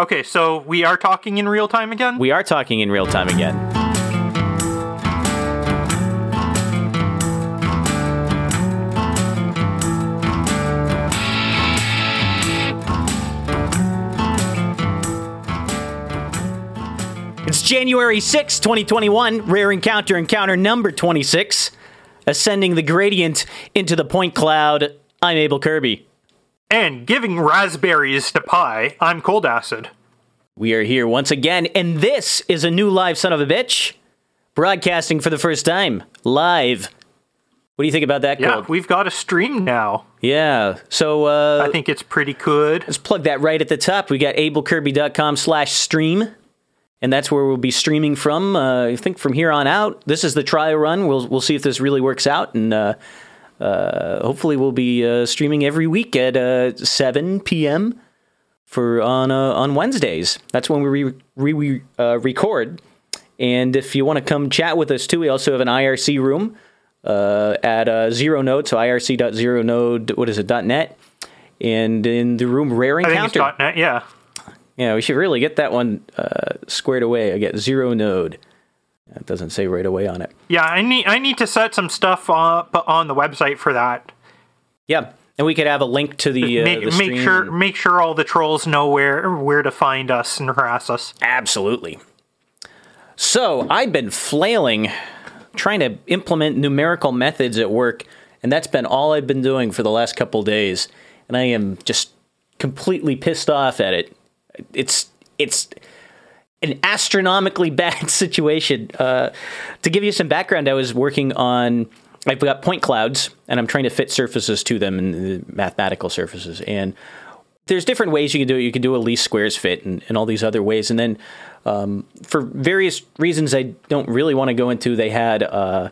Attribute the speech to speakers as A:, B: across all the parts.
A: Okay, so we are talking in real time again?
B: We are talking in real time again. It's January 6, 2021, rare encounter, encounter number 26, ascending the gradient into the point cloud. I'm Able Kirby.
A: And giving raspberries to pie, I'm Cold Acid.
B: We are here once again, and this is a new live son of a bitch, broadcasting for the first time, live. What do you think about that,
A: Yeah,
B: Cold?
A: we've got a stream now.
B: Yeah, so uh,
A: I think it's pretty good.
B: let's plug that right at the top. We got ablekirby.com slash stream, and that's where we'll be streaming from. Uh, I think from here on out, this is the trial run. We'll, we'll see if this really works out, and uh, uh, hopefully we'll be uh, streaming every week at uh, 7 p.m. for on uh, on Wednesdays. That's when we re- re- uh, record. And if you want to come chat with us too, we also have an IRC room uh, at uh, zero node, so irc.zeronode, what is it, dot .net. And in the room Rare
A: I think it's
B: Encounter.
A: .NET, yeah.
B: Yeah, we should really get that one uh, squared away. I get zero node. That doesn't say right away on it.
A: Yeah, I need I need to set some stuff up on the website for that.
B: Yeah, and we could have a link to the, uh,
A: make
B: the
A: make sure
B: and-
A: make sure all the trolls know where where to find us and harass us.
B: Absolutely. So I've been flailing, trying to implement numerical methods at work, and that's been all I've been doing for the last couple days. And I am just completely pissed off at it. It's it's an astronomically bad situation. Uh, to give you some background, I was working on. I've got point clouds, and I'm trying to fit surfaces to them, and the mathematical surfaces. And there's different ways you can do it. You can do a least squares fit and, and all these other ways. And then um, for various reasons I don't really want to go into, they had uh,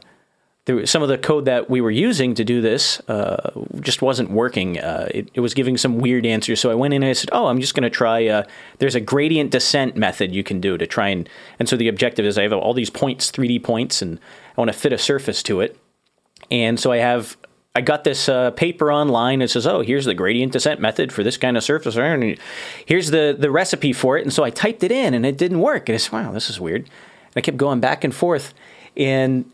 B: some of the code that we were using to do this uh, just wasn't working. Uh, it, it was giving some weird answers. So I went in and I said, "Oh, I'm just going to try." Uh, there's a gradient descent method you can do to try and and so the objective is I have all these points, 3D points, and I want to fit a surface to it. And so I have I got this uh, paper online. It says, "Oh, here's the gradient descent method for this kind of surface, and here's the the recipe for it." And so I typed it in, and it didn't work. And I said, "Wow, this is weird." And I kept going back and forth, and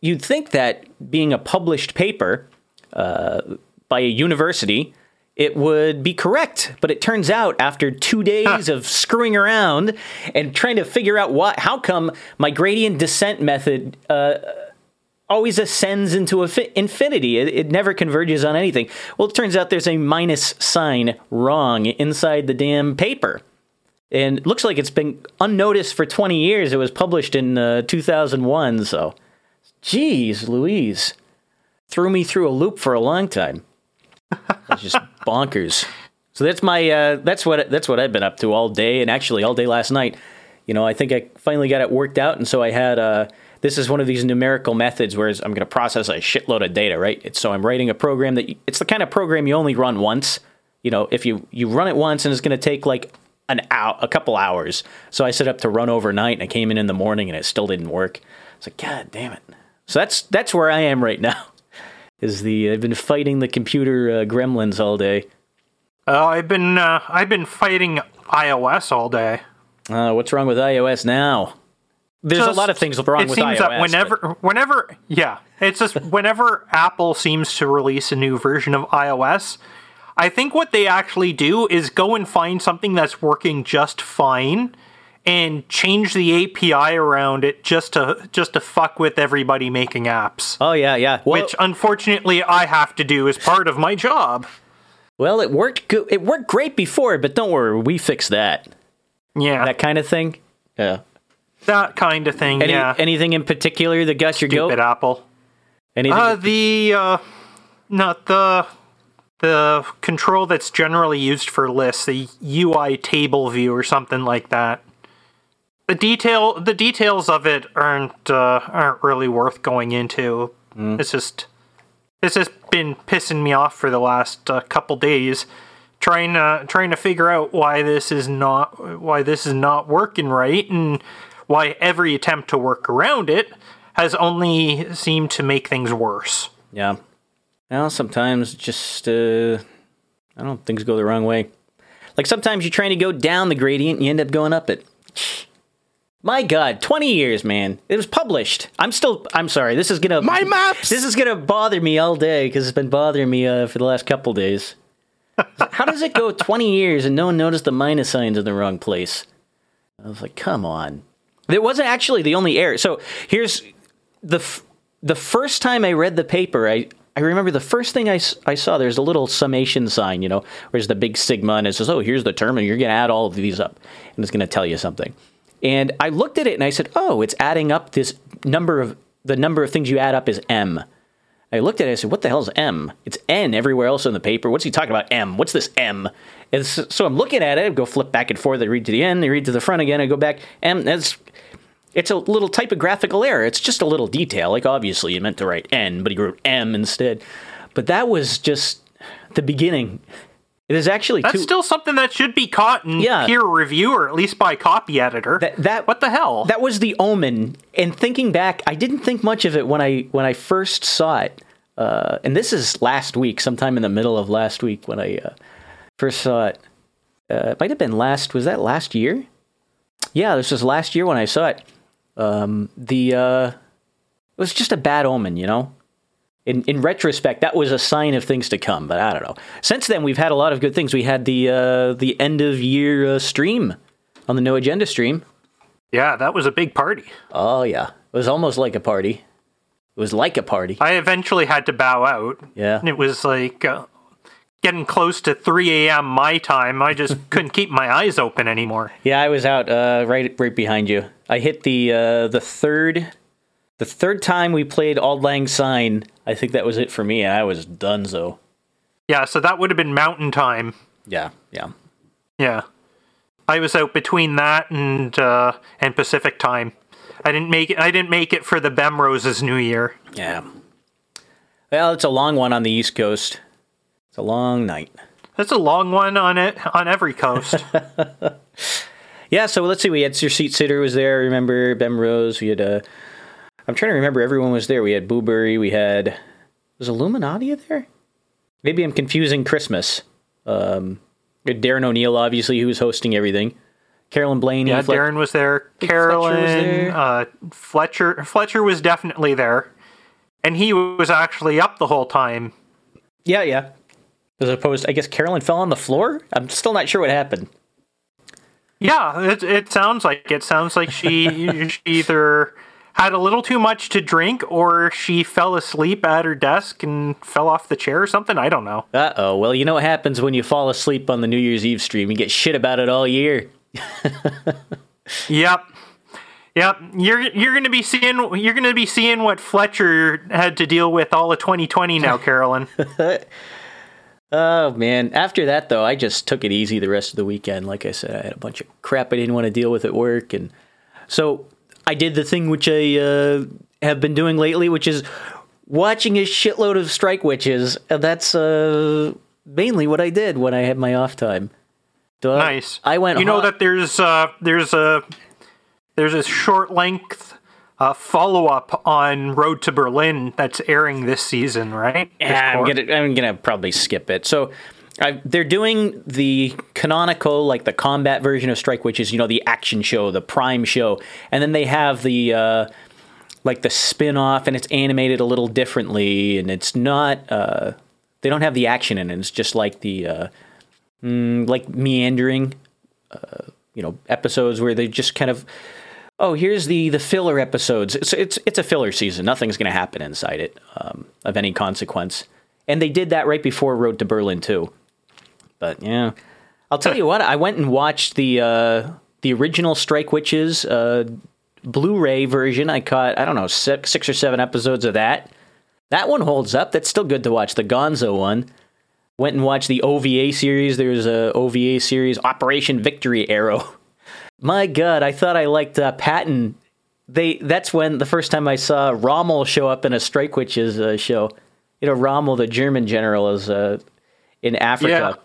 B: you'd think that being a published paper uh, by a university, it would be correct. But it turns out after two days of screwing around and trying to figure out what, how come my gradient descent method uh, always ascends into a fi- infinity. It, it never converges on anything. Well, it turns out there's a minus sign wrong inside the damn paper. And it looks like it's been unnoticed for 20 years. It was published in uh, 2001, so. Jeez Louise. Threw me through a loop for a long time. It's just bonkers. So that's my uh, that's what that's what I've been up to all day and actually all day last night. You know, I think I finally got it worked out and so I had uh, this is one of these numerical methods where I'm going to process a shitload of data, right? It's, so I'm writing a program that it's the kind of program you only run once. You know, if you you run it once and it's going to take like an hour, a couple hours. So I set up to run overnight and I came in in the morning and it still didn't work. It's like, God damn it. So that's that's where I am right now. Is the I've been fighting the computer uh, gremlins all day.
A: Uh, I've been uh, I've been fighting iOS all day.
B: Uh, what's wrong with iOS now? There's a lot of things wrong with iOS.
A: it seems that whenever
B: but-
A: whenever yeah it's just whenever apple seems to release a new version of ios i think what they actually do is go and find something that's working just fine and change the api around it just to just to fuck with everybody making apps
B: oh yeah, yeah. Well,
A: which unfortunately i have to do as part of my job
B: well, it worked. Go- it worked great before, but don't worry, we fixed that.
A: yeah
B: That kind of thing. Yeah.
A: that kind of thing
B: Any,
A: yeah
B: Anything in particular that got your goat?
A: apple
B: Anything?
A: Uh, the uh, not the the control that's generally used for lists, the UI table view or something like that. The detail, the details of it aren't uh, aren't really worth going into. It's just it's just been pissing me off for the last uh, couple days, trying to trying to figure out why this is not why this is not working right, and why every attempt to work around it has only seemed to make things worse.
B: Yeah. Well, sometimes just uh, I don't know, things go the wrong way. Like sometimes you're trying to go down the gradient and you end up going up it. My God, 20 years, man. It was published. I'm still, I'm sorry. This is going to.
A: My maps!
B: This is going to bother me all day because it's been bothering me uh, for the last couple days. How does it go 20 years and no one noticed the minus signs in the wrong place? I was like, come on. It wasn't actually the only error. So here's the f- the first time I read the paper, I, I remember the first thing I, s- I saw, there's a little summation sign, you know, where's the big sigma, and it says, oh, here's the term, and you're going to add all of these up, and it's going to tell you something. And I looked at it and I said, oh, it's adding up this number of, the number of things you add up is M. I looked at it. I said, "What the hell is M? It's N everywhere else in the paper. What's he talking about? M? What's this M?" And so, so I'm looking at it. I go flip back and forth. I read to the end. I read to the front again. I go back. M. That's it's a little typographical error. It's just a little detail. Like obviously you meant to write N, but he wrote M instead. But that was just the beginning. It is actually
A: That's
B: two.
A: still something that should be caught in
B: Yeah.
A: peer review or at least by copy editor.
B: That- that-
A: what the hell?
B: that was the omen. And thinking back, I didn't think much of it when I when I first saw it. Uh, and this is last week, sometime in the middle of last week when I uh, first saw it. Uh, it might have been last. Was that last year? Yeah, this was last year when I saw it. Um, the uh, it was just a bad omen, you know. In in retrospect, that was a sign of things to come. But I don't know. Since then, we've had a lot of good things. We had the uh, the end of year uh, stream on the No Agenda stream.
A: yeah, that was a big party.
B: Oh yeah, it was almost like a party. It was like a party.
A: I eventually had to bow out.
B: Yeah.
A: It was like uh, getting close to 3 a.m. my time. I just couldn't keep my eyes open anymore.
B: Yeah, I was out uh, right right behind you. I hit the uh, the third the third time we played Auld Lang Syne. I think that was it for me, and I was donezo.
A: Yeah, so that would have been mountain time.
B: Yeah, yeah.
A: Yeah. I was out between that and uh, and Pacific time. I didn't make it I didn't make it for the Bemroses New Year.
B: Yeah. Well, it's a long one on the East Coast. It's a long night.
A: That's a long one on it on every coast.
B: Yeah, so let's see. We had your seat sitter was there. Remember Ben Rose? We had uh, I'm trying to remember. Everyone was there. We had Booberry. We had was Illuminati there? Maybe I'm confusing Christmas. Um, Darren O'Neill, obviously, who was hosting everything. Carolyn Blaney.
A: yeah,
B: Fle-
A: Darren was there.
B: Fletcher was
A: Carolyn,
B: there.
A: Uh, Fletcher, Fletcher was definitely there, and he was actually up the whole time.
B: Yeah, yeah. As opposed, I guess Carolyn fell on the floor. I'm still not sure what happened.
A: Yeah, it, it sounds like it sounds like she, she either had a little too much to drink or she fell asleep at her desk and fell off the chair or something. I don't know.
B: Uh oh. Well, you know what happens when you fall asleep on the New Year's Eve stream? You get shit about it all year.
A: Yep. Yep, you're you're gonna be seeing you're gonna be seeing what Fletcher had to deal with all of 2020 now, Carolyn.
B: Oh man! After that, though, I just took it easy the rest of the weekend. Like I said, I had a bunch of crap I didn't want to deal with at work, and so I did the thing which I uh, have been doing lately, which is watching a shitload of Strike Witches. And that's uh, mainly what I did when I had my off time. So, uh,
A: Nice.
B: I went.
A: You know
B: hot-
A: that there's uh there's a there's a short length uh, follow up on Road to Berlin that's airing this season, right?
B: Yeah, I'm gonna I'm gonna probably skip it. So I, they're doing the canonical, like the combat version of Strike, which is you know the action show, the Prime show, and then they have the uh, like the spin off, and it's animated a little differently, and it's not uh, they don't have the action in it. It's just like the uh, mm, like meandering, uh, you know, episodes where they just kind of oh, here's the the filler episodes. It's it's it's a filler season. Nothing's going to happen inside it um, of any consequence. And they did that right before Road to Berlin too. But yeah, I'll tell you what. I went and watched the uh, the original Strike Witches uh, Blu-ray version. I caught I don't know six six or seven episodes of that. That one holds up. That's still good to watch. The Gonzo one. Went and watched the OVA series. There's a OVA series, Operation Victory Arrow. My God, I thought I liked uh, Patton. They that's when the first time I saw Rommel show up in a Strike Witches uh, show. You know, Rommel, the German general, is uh, in Africa.
A: Were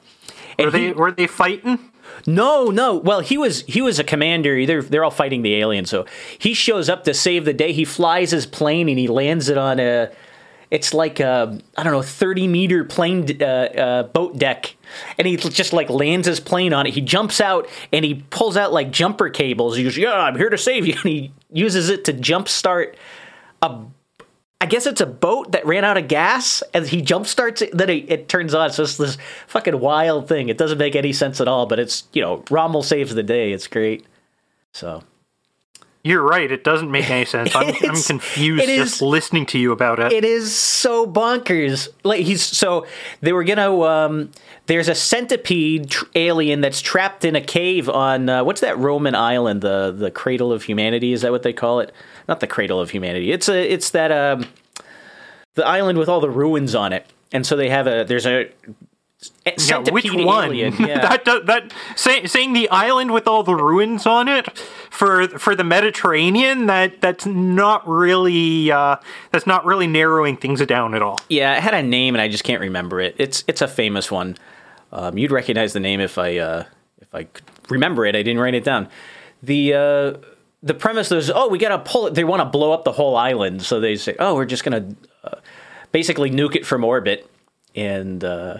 B: And
A: they
B: he-
A: were they fighting?
B: no, no. Well, he was he was a commander. They're they're all fighting the alien. So he shows up to save the day. He flies his plane and he lands it on a. it's like a I don't know thirty meter plane uh, uh, boat deck, and he just like lands his plane on it. He jumps out and he pulls out like jumper cables. He goes, "Yeah, I'm here to save you," and he uses it to jump start a. I guess it's a boat that ran out of gas, and he jump starts it. Then it, it turns on. So it's this fucking wild thing. It doesn't make any sense at all, but it's you know Rommel saves the day. It's great. So
A: You're right. It doesn't make any sense. I'm, I'm confused
B: it
A: just listening to you about it.
B: it is so bonkers. Like he's so they were gonna. Um, there's a centipede tr- alien that's trapped in a cave on uh, what's that Roman island? The the Cradle of Humanity is that what they call it? Not the Cradle of Humanity. It's a it's that um, the island with all the ruins on it. And so they have a there's a
A: yeah, which one?
B: Yeah.
A: that that, that say, saying the island with all the ruins on it for for the Mediterranean. That that's not really uh, that's not really narrowing things down at all.
B: Yeah, it had a name and I just can't remember it. It's it's a famous one. Um, you'd recognize the name if I uh, if I could remember it. I didn't write it down. The uh, the premise is, oh we gotta pull it. They want to blow up the whole island, so they say oh we're just gonna uh, basically nuke it from orbit, and uh,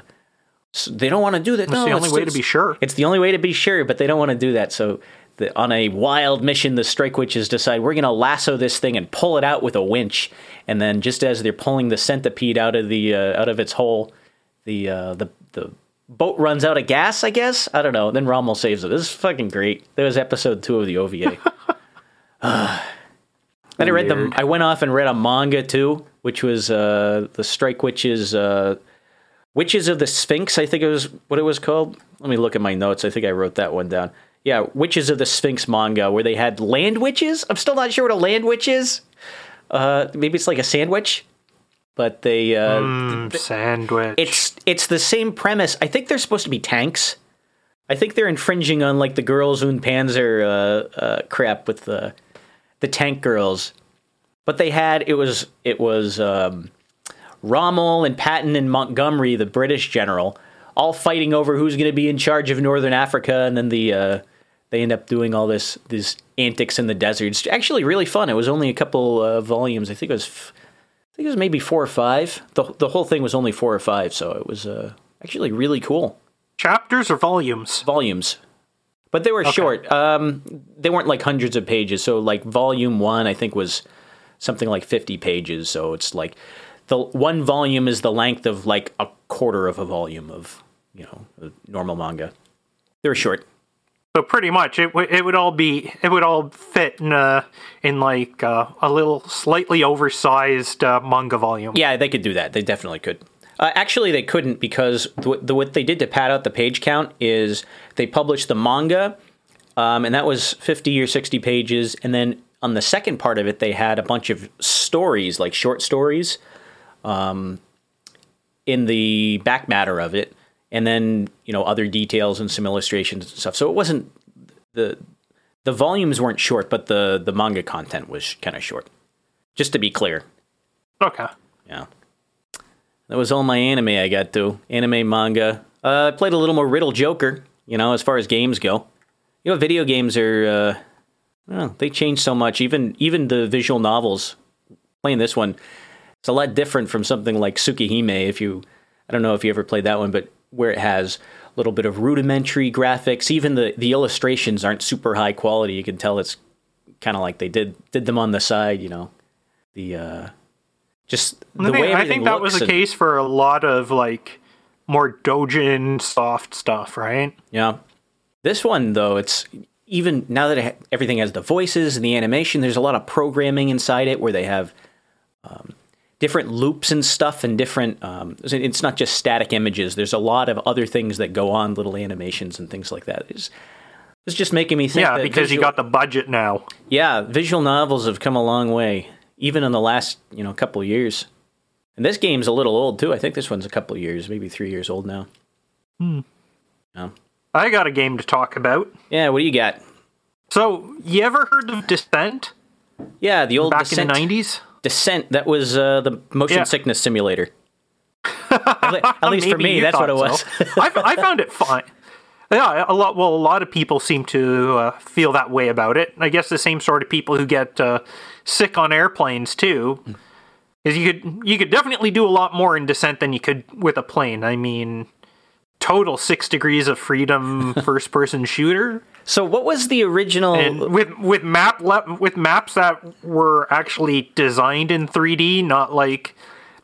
B: so they don't want to do that.
A: That's
B: no,
A: the only
B: it's-
A: way to be sure.
B: It's the only way to be sure, but they don't want to do that. So, the, on a wild mission, the Strike Witches decide we're going to lasso this thing and pull it out with a winch. And then, just as they're pulling the centipede out of the uh, out of its hole, the uh, the the boat runs out of gas. I guess I don't know. Then Rommel saves it. This is fucking great. That was episode two of the OVA. Then I read the.
A: Weird.
B: I went off and read a manga too, which was uh, the Strike Witches. Uh, Witches of the Sphinx, I think it was what it was called. Let me look at my notes. I think I wrote that one down. Yeah, Witches of the Sphinx manga, where they had land witches. I'm still not sure what a land witch is. Uh, maybe it's like a sandwich, but they. Uh,
A: Mm, sandwich.
B: It's it's the same premise. I think they're supposed to be tanks. I think they're infringing on like the girls und Panzer uh, uh, crap with the the tank girls. But they had it was it was um, Rommel and Patton and Montgomery, the British general, all fighting over who's going to be in charge of Northern Africa, and then the uh, they end up doing all this these antics in the desert. It's actually really fun. It was only a couple uh, volumes. I think it was. F- I think it was maybe four or five. the The whole thing was only four or five, so it was uh, actually really cool
A: chapters or volumes.
B: volumes. But they were short. Um, they weren't like hundreds of pages. So like volume one, I think was something like fifty pages. So it's like the one volume is the length of like a quarter of a volume of you know a normal manga. They were short.
A: So pretty much, it would it would all be it would all fit in uh, in like uh, a little slightly oversized uh, manga volume.
B: Yeah, they could do that. They definitely could. Uh, actually, they couldn't because the, the, what they did to pad out the page count is they published the manga, um, and that was 50 or 60 pages. And then on the second part of it, they had a bunch of stories, like short stories, um, in the back matter of it. And then, you know, other details and some illustrations and stuff. So it wasn't the the volumes weren't short, but the the manga content was kind of short. Just to be clear.
A: Okay.
B: Yeah. That was all my anime I got to. Anime, manga. Uh, I played a little more Riddle Joker, you know, as far as games go. You know, video games are, uh, well, they change so much. Even even the visual novels. Playing this one, it's a lot different from something like Tsukihime. If you, I don't know if you ever played that one, but where it has a little bit of rudimentary graphics, even the the illustrations aren't super high quality. You can tell it's kind of like they did did them on the side, you know. The uh, just the
A: I think,
B: way
A: I think that was the
B: and-
A: case for a lot of like more dojin soft stuff, right?
B: Yeah. This one though, it's even now that ha- everything has the voices and the animation. There's a lot of programming inside it where they have um, different loops and stuff, and different. Um, it's- not just static images. There's a lot of other things that go on, little animations and things like that. It's, it's just making me think.
A: Yeah, because you got the budget now.
B: Yeah, visual novels have come a long way, even in the last you know couple years. And this game's a little old too. I think this one's a couple years, maybe three years old now. Yeah.
A: I got a game to talk about.
B: Yeah. What do you got?
A: So, you ever heard of Descent
B: Yeah, the old
A: back
B: Descent.
A: in the nineties?
B: Descent. That was uh, the motion
A: Yeah.
B: sickness simulator. at least for me, that's what it was.
A: I found it fine. Yeah, a lot. Well, a lot of people seem to uh, feel that way about it. I guess the same sort of people who get uh, sick on airplanes too. Because you could you could definitely do a lot more in Descent than you could with a plane. I mean, total six degrees of freedom first person shooter.
B: So what was the original?
A: and with with map le- with maps that were actually designed in 3D, not like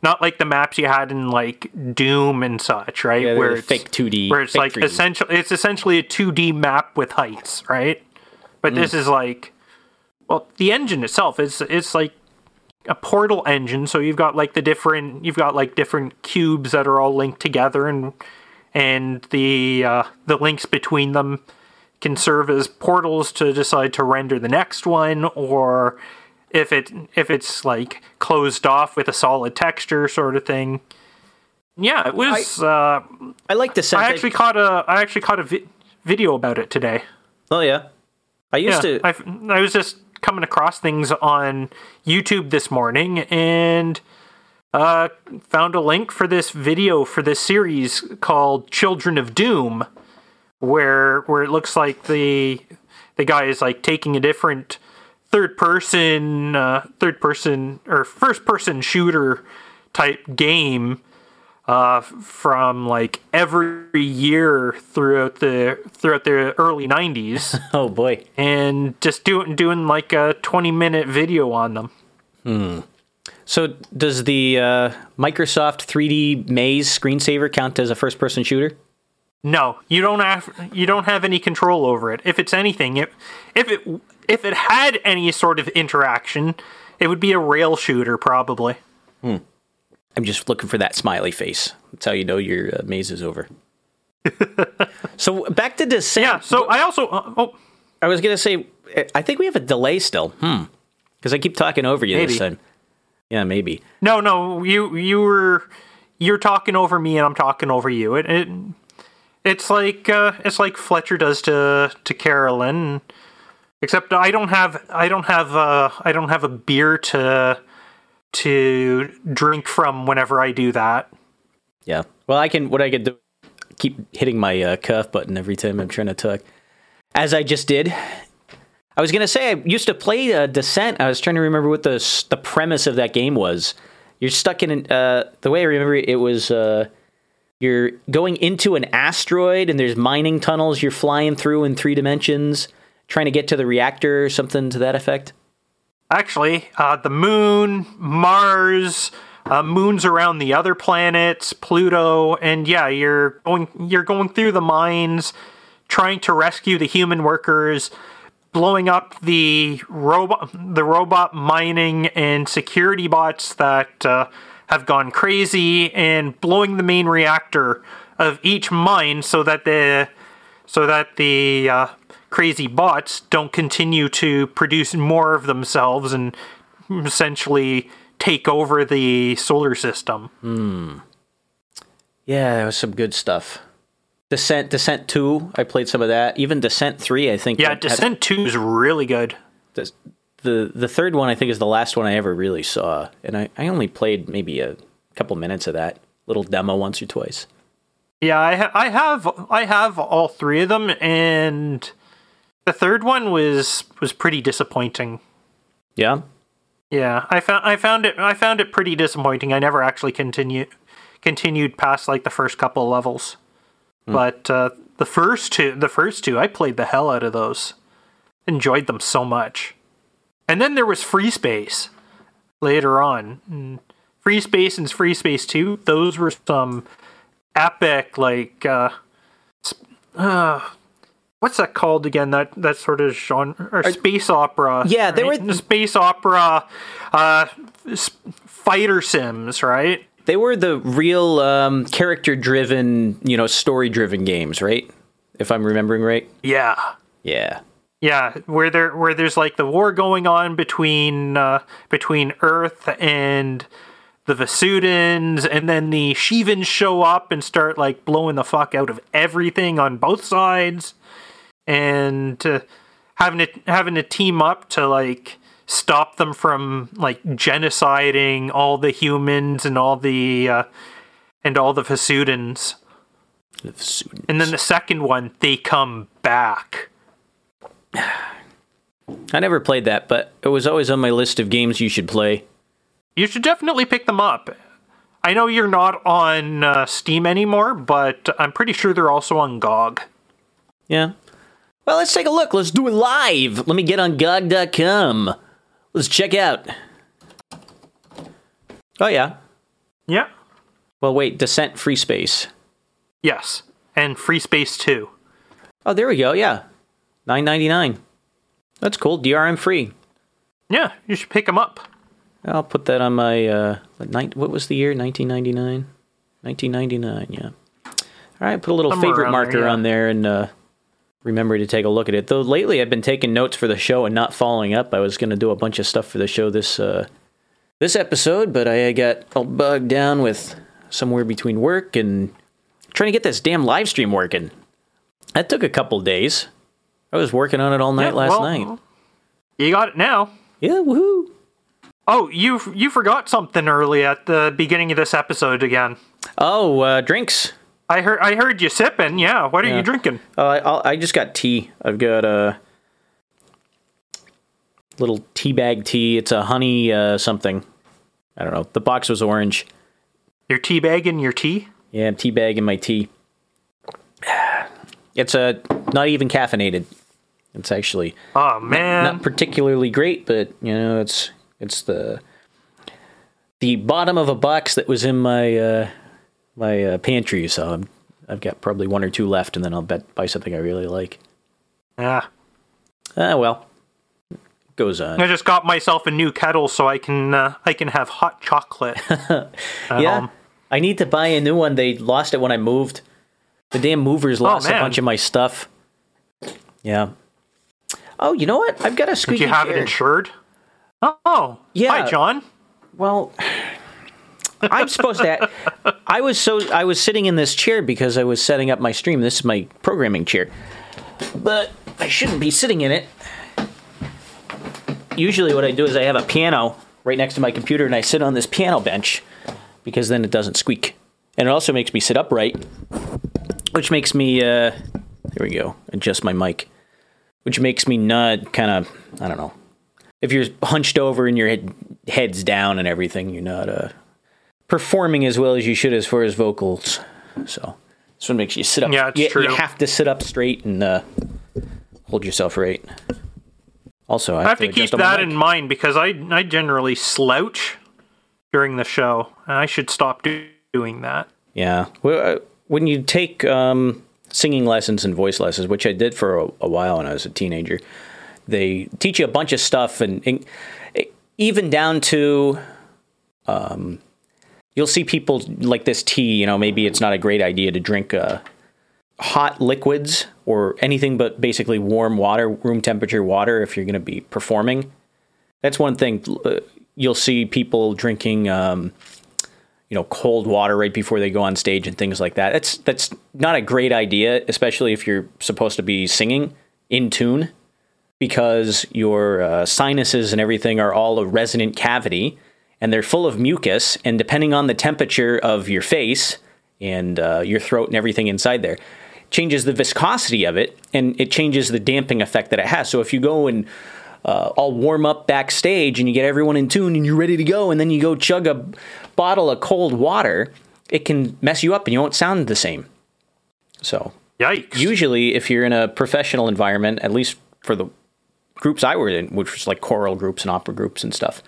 A: not like the maps you had in like Doom and such, right?
B: Yeah,
A: where it's
B: fake 2D,
A: where it's like
B: 3D.
A: essential. It's essentially a 2D map with heights, right? But
B: Mm.
A: this is like, well, the engine itself is it's like a portal engine. So you've got like the different you've got like different cubes that are all linked together, and and the uh, the links between them can serve as portals to decide to render the next one or if it if it's like closed off with a solid texture sort of thing yeah it was uh,
B: I like Descent.
A: i actually caught a i actually caught a vi- video about it today
B: oh yeah, I used
A: yeah
B: to.
A: I, I was just coming across things on youtube this morning and uh, found a link for this video for this series called children of doom where where it looks like the the guy is like taking a different third person uh, third person or first person shooter type game uh, from like every year throughout the throughout the early 90s
B: oh boy.
A: and just doing doing like a 20 minute video on them Hmm.
B: So does the uh, Microsoft 3D Maze screensaver count as a first-person shooter?
A: No, you don't have you don't have any control over it. If it's anything, if if it if it had any sort of interaction, it would be a rail shooter probably.
B: I'm just looking for that smiley face. That's how you know your uh, maze is over. so back to Descent.
A: Yeah. So I also uh, oh
B: I was gonna say, I think we have a delay still. Hmm. Because I keep talking over you
A: Maybe.
B: this time. Yeah, maybe.
A: no no you you were you're talking over me and I'm talking over you. It, it it's like uh, it's like Fletcher does to to Carolyn, except I don't have I don't have uh, I don't have a beer to to drink from whenever I do that.
B: Yeah. Well, I can. What I can do, keep hitting my uh, cuff button every time I'm trying to talk, as I just did. I was gonna say I used to play uh, Descent. I was trying to remember what the the premise of that game was. You're stuck in uh, the way I remember it, it was uh, you're going into an asteroid and there's mining tunnels you're flying through in three dimensions, trying to get to the reactor or something to that effect.
A: Actually, uh, the moon, Mars, uh, moons around the other planets, Pluto, and yeah, you're going you're going through the mines, trying to rescue the human workers, blowing up the robot the robot mining and security bots that uh, have gone crazy, and blowing the main reactor of each mine so that the so that the uh, crazy bots don't continue to produce more of themselves and essentially take over the solar system. Hmm.
B: Yeah, that was some good stuff. Descent, Descent Two, I played some of that. Even Descent Three, I think.
A: Yeah,
B: had-
A: Descent 2 is really good.
B: the the the third one I think is the last one I ever really saw, and I, I only played maybe a couple minutes of that little demo once or twice.
A: Yeah, I, ha- I have I have all three of them, and the third one was was pretty disappointing.
B: Yeah,
A: Yeah, I found I found it I found it pretty disappointing. I never actually continue continued past like the first couple levels, but uh, the first two the first two I played the hell out of those, enjoyed them so much, and then there was Free Space later on. And Free Space and Free Space Two, those were some epic like uh, sp- uh what's that called again? That that sort of genre or space opera.
B: Yeah, they
A: right?
B: were-
A: space opera, uh, fighter sims, right?
B: they were the real um, character driven, you know, story driven games, right? If I'm remembering right.
A: Yeah,
B: Yeah,
A: yeah. Where there where there's like the war going on between uh, between Earth and the Vasudans, and then the Shivans show up and start like blowing the fuck out of everything on both sides, and uh, having to having to team up to like stop them from like genociding all the humans and all the uh, and all the Vasudans. And then the second one, they come back.
B: I never played that, but it was always on my list of games you should play.
A: You should definitely pick them up. I know you're not on uh, Steam anymore, but I'm pretty sure they're also on GOG.
B: Yeah. Well, let's take a look. Let's do it live. Let me get on GOG.com. Let's check out. Oh, yeah.
A: Yeah.
B: Well, wait. Descent Free Space.
A: Yes. And Free Space 2.
B: Oh, there we go. Yeah. Nine ninety nine. That's cool. DRM free.
A: Yeah, you should pick them up.
B: I'll put that on my. Uh, what was the year? Nineteen ninety nine. Nineteen ninety nine. Yeah. All right. Put a little
A: Somewhere
B: favorite marker
A: there, yeah.
B: on there and uh, remember to take a look at it. Though lately I've been taking notes for the show and not following up. I was going to do a bunch of stuff for the show this uh, this episode, but I got all bogged down with somewhere between work and trying to get this damn live stream working. That took a couple days. I was working on it all night
A: Yeah,
B: last
A: well,
B: night.
A: You got it now.
B: Yeah, woohoo!
A: Oh, you you forgot something early at the beginning of this episode again.
B: Oh, uh, drinks.
A: I heard I heard you sipping. Yeah, what are
B: Yeah.
A: you drinking?
B: Uh, I, I'll, I just got tea. I've got a little tea bag tea. It's a honey uh, something. I don't know. The box was orange.
A: Your tea bag and your tea?
B: Yeah, tea bag in my tea. It's a not even caffeinated. It's actually
A: Oh man.
B: not particularly great, but you know, it's it's the the bottom of a box that was in my uh, my uh, pantry. So I'm, I've got probably one or two left, and then I'll bet buy something I really like.
A: yeah.
B: Ah, well, goes on.
A: I just got myself a new kettle so I can uh, I can have hot chocolate.
B: yeah,
A: home.
B: I need to buy a new one. They lost it when I moved. The damn movers lost a bunch of my stuff. Yeah. Oh, you know what? I've got a
A: Did
B: squeaky
A: you have it insured? Oh,
B: Yeah.
A: Hi, John.
B: Well, I'm supposed to. I was so I was sitting in this chair because I was setting up my stream. This is my programming chair, but I shouldn't be sitting in it. Usually, what I do is I have a piano right next to my computer, and I sit on this piano bench because then it doesn't squeak, and it also makes me sit upright, which makes me. Uh, there we go. Adjust my mic, which makes me not kind of. I don't know if you're hunched over and your head, head's down and everything, you're not uh, performing as well as you should as far as vocals. So this one makes you sit up.
A: Yeah, it's
B: you,
A: true.
B: You have to sit up straight and uh, hold yourself right. Also, I
A: I have to
B: adjust
A: keep that in mind because I I generally slouch during the show, and I should stop do- doing that.
B: Yeah. Well, uh, when you take um, singing lessons and voice lessons, which I did for a, a while when I was a teenager, they teach you a bunch of stuff, and, and even down to, um, you'll see people like this tea. You know, maybe it's not a great idea to drink uh, hot liquids or anything but basically warm water, room temperature water, if you're going to be performing. That's one thing. Uh, You'll see people drinking. Um, you know cold water right before they go on stage and things like that. That's that's not a great idea, especially if you're supposed to be singing in tune, because your uh, sinuses and everything are all a resonant cavity, and they're full of mucus. And depending on the temperature of your face and uh, your throat and everything inside there, changes the viscosity of it, and it changes the damping effect that it has. So if you go and uh, all warm up backstage and you get everyone in tune and you're ready to go and then you go chug a bottle of cold water it can mess you up and you won't sound the same so
A: Yikes!
B: usually if you're in a professional environment at least for the groups i were in which was like choral groups and opera groups and stuff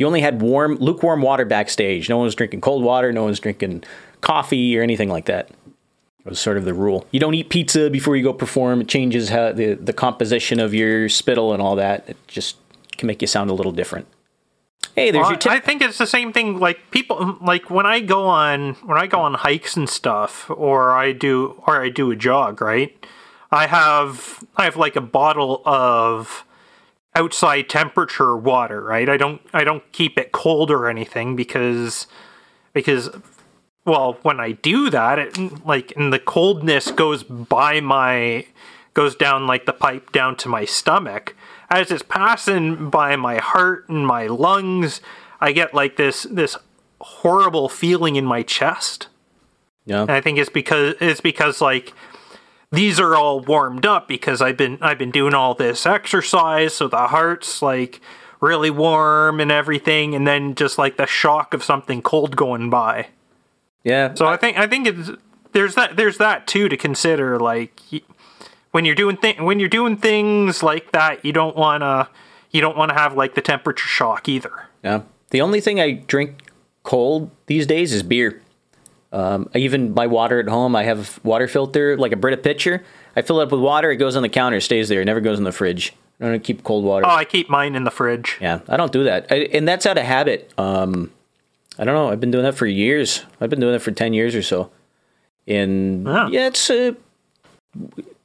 B: you only had warm lukewarm water backstage no one was drinking cold water no one was drinking coffee or anything like that it was sort of the rule. You don't eat pizza before you go perform. It changes how the, the composition of your spittle and all that. It just can make you sound a little different. Hey, there's
A: Well,
B: your tip.
A: I think it's the same thing. Like people, like when I go on when I go on hikes and stuff, or I do or I do a jog. Right, I have I have like a bottle of outside temperature water. Right, I don't I don't keep it cold or anything because because well when I do that, it like and the coldness goes by my goes down like the pipe down to my stomach. As it's passing by my heart and my lungs, I get like this this horrible feeling in my chest.
B: yeah.
A: And I think it's because it's because like these are all warmed up because I've been I've been doing all this exercise, so the heart's like really warm and everything, and then just like the shock of something cold going by.
B: Yeah.
A: So I think I think it's there's that there's that too to consider. Like when you're doing th- when you're doing things like that, you don't wanna you don't want to have like the temperature shock either.
B: Yeah. The only thing I drink cold these days is beer. Um, even my water at home, I have a water filter, like a Brita pitcher. I fill it up with water. It goes on the counter, stays there. It never goes in the fridge. I don't keep cold water.
A: Oh, I keep mine in the fridge.
B: Yeah, I don't do that, I, and that's out of habit. Um, I don't know. I've been doing that for years. I've been doing that for ten years or so, and
A: Yeah.
B: yeah, it's uh,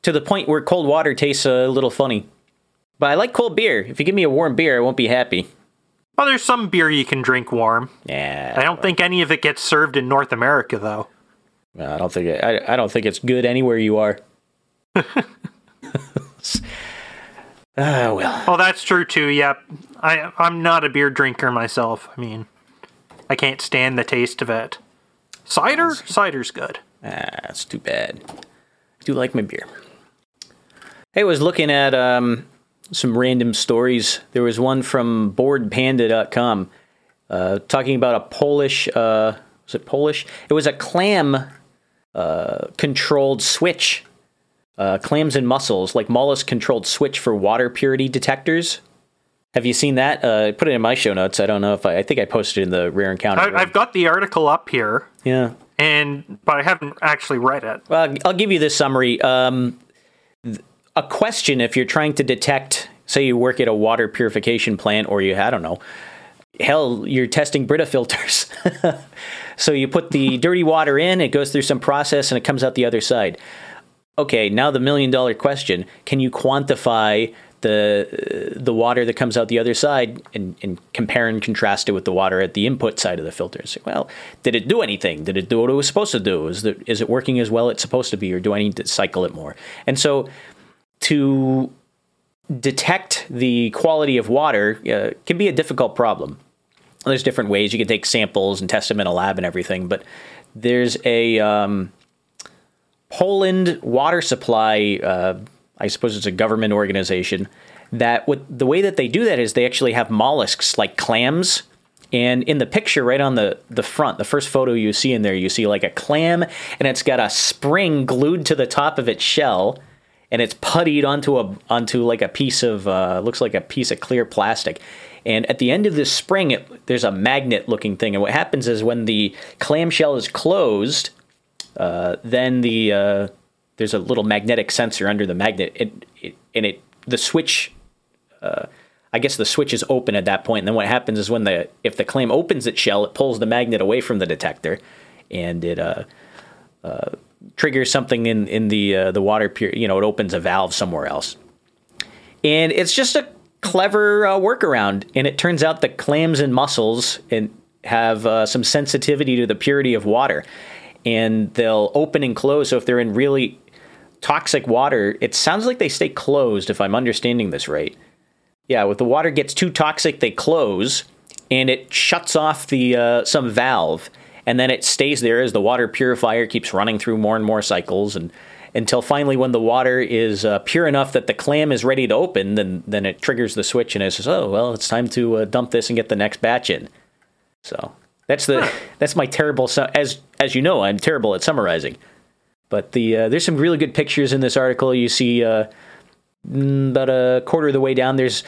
B: to the point where cold water tastes a little funny. But I like cold beer. If you give me a warm beer, I won't be happy.
A: Well, there's some beer you can drink warm.
B: Yeah,
A: I don't think any of it gets served in North America though.
B: I don't think it, I, I don't think it's good anywhere you are. Ah well.
A: Oh, that's true too. Yep. I I'm not a beer drinker myself. I mean, I can't stand the taste of it. Cider? Cider's good.
B: Ah, that's too bad. I do like my beer. Hey, I was looking at um, some random stories. There was one from boredpanda.com uh, talking about a Polish, uh, was it Polish? It was a clam uh, controlled switch. Uh, clams and mussels, like mollusk controlled switch for water purity detectors. Have you seen that? Uh, I put it in my show notes. I don't know if I, I think I posted it in the rare encounter.
A: I, I've got the article up here,
B: yeah.
A: and but I haven't actually read it.
B: Well, I'll give you this summary. Um, th- a question if you're trying to detect, say, you work at a water purification plant, or you, I don't know, hell, you're testing Brita filters. so you put the dirty water in, it goes through some process, and it comes out the other side. Okay, now the million dollar question: Can you quantify the the water that comes out the other side and, and compare and contrast it with the water at the input side of the filter. filters? Well, did it do anything? Did it do what it was supposed to do? Is it is it working as well as it's supposed to be, or do I need to cycle it more? And so, to detect the quality of water uh, can be a difficult problem. There's different ways you can take samples and test them in a lab and everything, but there's a um, Poland water supply. Uh, I suppose it's a government organization that what the way that they do that is they actually have mollusks like clams. And in the picture right on the, the front, the first photo you see in there, you see like a clam and it's got a spring glued to the top of its shell and it's puttied onto a onto like a piece of uh, looks like a piece of clear plastic. And at the end of this spring, it, there's a magnet looking thing. And what happens is when the clamshell is closed, uh, then the uh, there's a little magnetic sensor under the magnet, it, it, and it the switch. Uh, I guess the switch is open at that point. And then what happens is when the if the clam opens its shell, it pulls the magnet away from the detector, and it uh, uh, triggers something in in the uh, the water pure. You know, it opens a valve somewhere else, and it's just a clever uh, workaround. And it turns out that clams and mussels and have uh, some sensitivity to the purity of water, and they'll open and close. So if they're in really toxic water, it sounds like they stay closed. If I'm understanding this right, yeah. If the water gets too toxic, they close, and it shuts off the uh, some valve, and then it stays there as the water purifier keeps running through more and more cycles, and until finally, when the water is uh, pure enough that the clam is ready to open, then then it triggers the switch, and it says, "Oh well, it's time to uh, dump this and get the next batch in." So that's the that's my terrible su- as as you know I'm terrible at summarizing. But the uh, there's some really good pictures in this article. You see uh, mm, about a quarter of the way down, there's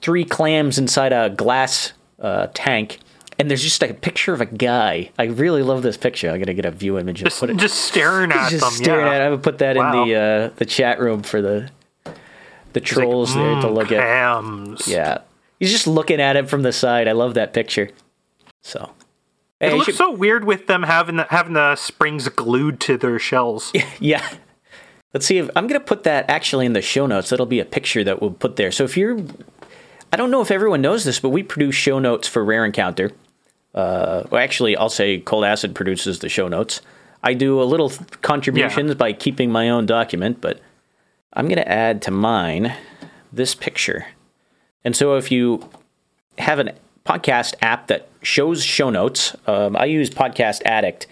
B: three clams inside a glass uh, tank, and there's just like a picture of a guy. I really love this picture. I'm gonna get a view image and
A: Just,
B: put it
A: just staring at
B: just
A: them.
B: staring
A: yeah.
B: at. it. I would put that
A: Wow.
B: in the uh, the chat room for the the
A: It's like,
B: trolls there to
A: "Mm,
B: look at.
A: clams.
B: Yeah, he's just looking at it from the side. I love that picture. So.
A: It
B: Hey, you
A: looks
B: should-
A: so weird with them having the, having the springs glued to their shells.
B: Yeah. Let's see if I'm going to put that actually in the show notes. That'll be a picture that we'll put there. So if you're, I don't know if everyone knows this, but we produce show notes for Rare Encounter. Uh, well, actually, I'll say Cold Acid produces the show notes. I do a little contributions by keeping my own document, but I'm going to add to mine this picture. And so if you have a podcast app that shows show notes, um, I use Podcast Addict.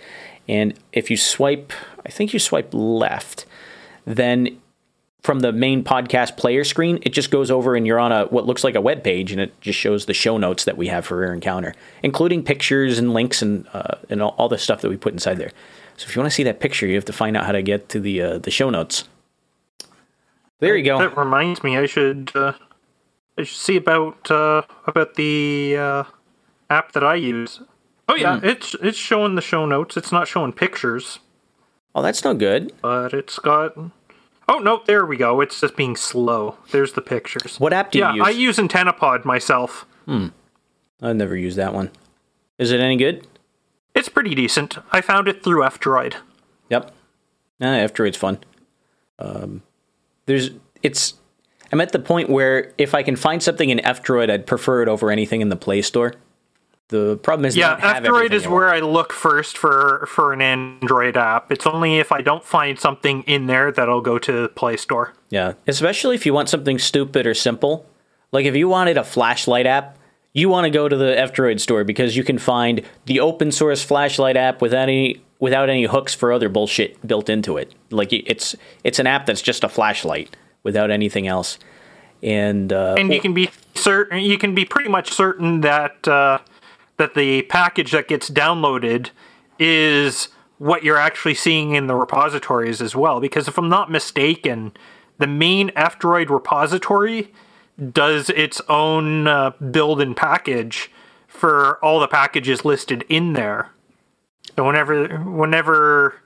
B: And if you swipe, I think you swipe left, then from the main podcast player screen, it just goes over and you're on a what looks like a web page, and it just shows the show notes that we have for Rare Encounter, including pictures and links and uh, and all, all the stuff that we put inside there. So if you want to see that picture, you have to find out how to get to the uh, the show notes. There you go.
A: That reminds me, I should uh, I should see about uh, about the uh, app that I use. Oh yeah, it's it's showing the show notes. It's not showing pictures,
B: Oh, that's no good.
A: but it's got. Oh no, there we go. It's just being slow. There's the pictures.
B: What app do you
A: yeah,
B: use?
A: I use AntennaPod myself. Hmm.
B: I've never used that one. Is it any good?
A: It's pretty decent. I found it through F-Droid.
B: Yep. Nah, it's fun. Um, there's it's. I'm at the point where if I can find something in F-Droid, I'd prefer it over anything in the Play Store. The problem is,
A: Yeah,
B: don't have
A: F-Droid
B: everything
A: is where. I look first for for an Android app. It's only if I don't find something in there that I'll go to the Play Store.
B: Yeah, especially if you want something stupid or simple. Like if you wanted a flashlight app, you want to go to the F-Droid store because you can find the open source flashlight app without any without any hooks for other bullshit built into it. Like it's it's an app that's just a flashlight without anything else. And uh,
A: and you can be certain you can be pretty much certain that uh, that the package that gets downloaded is what you're actually seeing in the repositories as well. Because if i'm not mistaken the main f-droid repository does its own uh, build and package for all the packages listed in there. So whenever whenever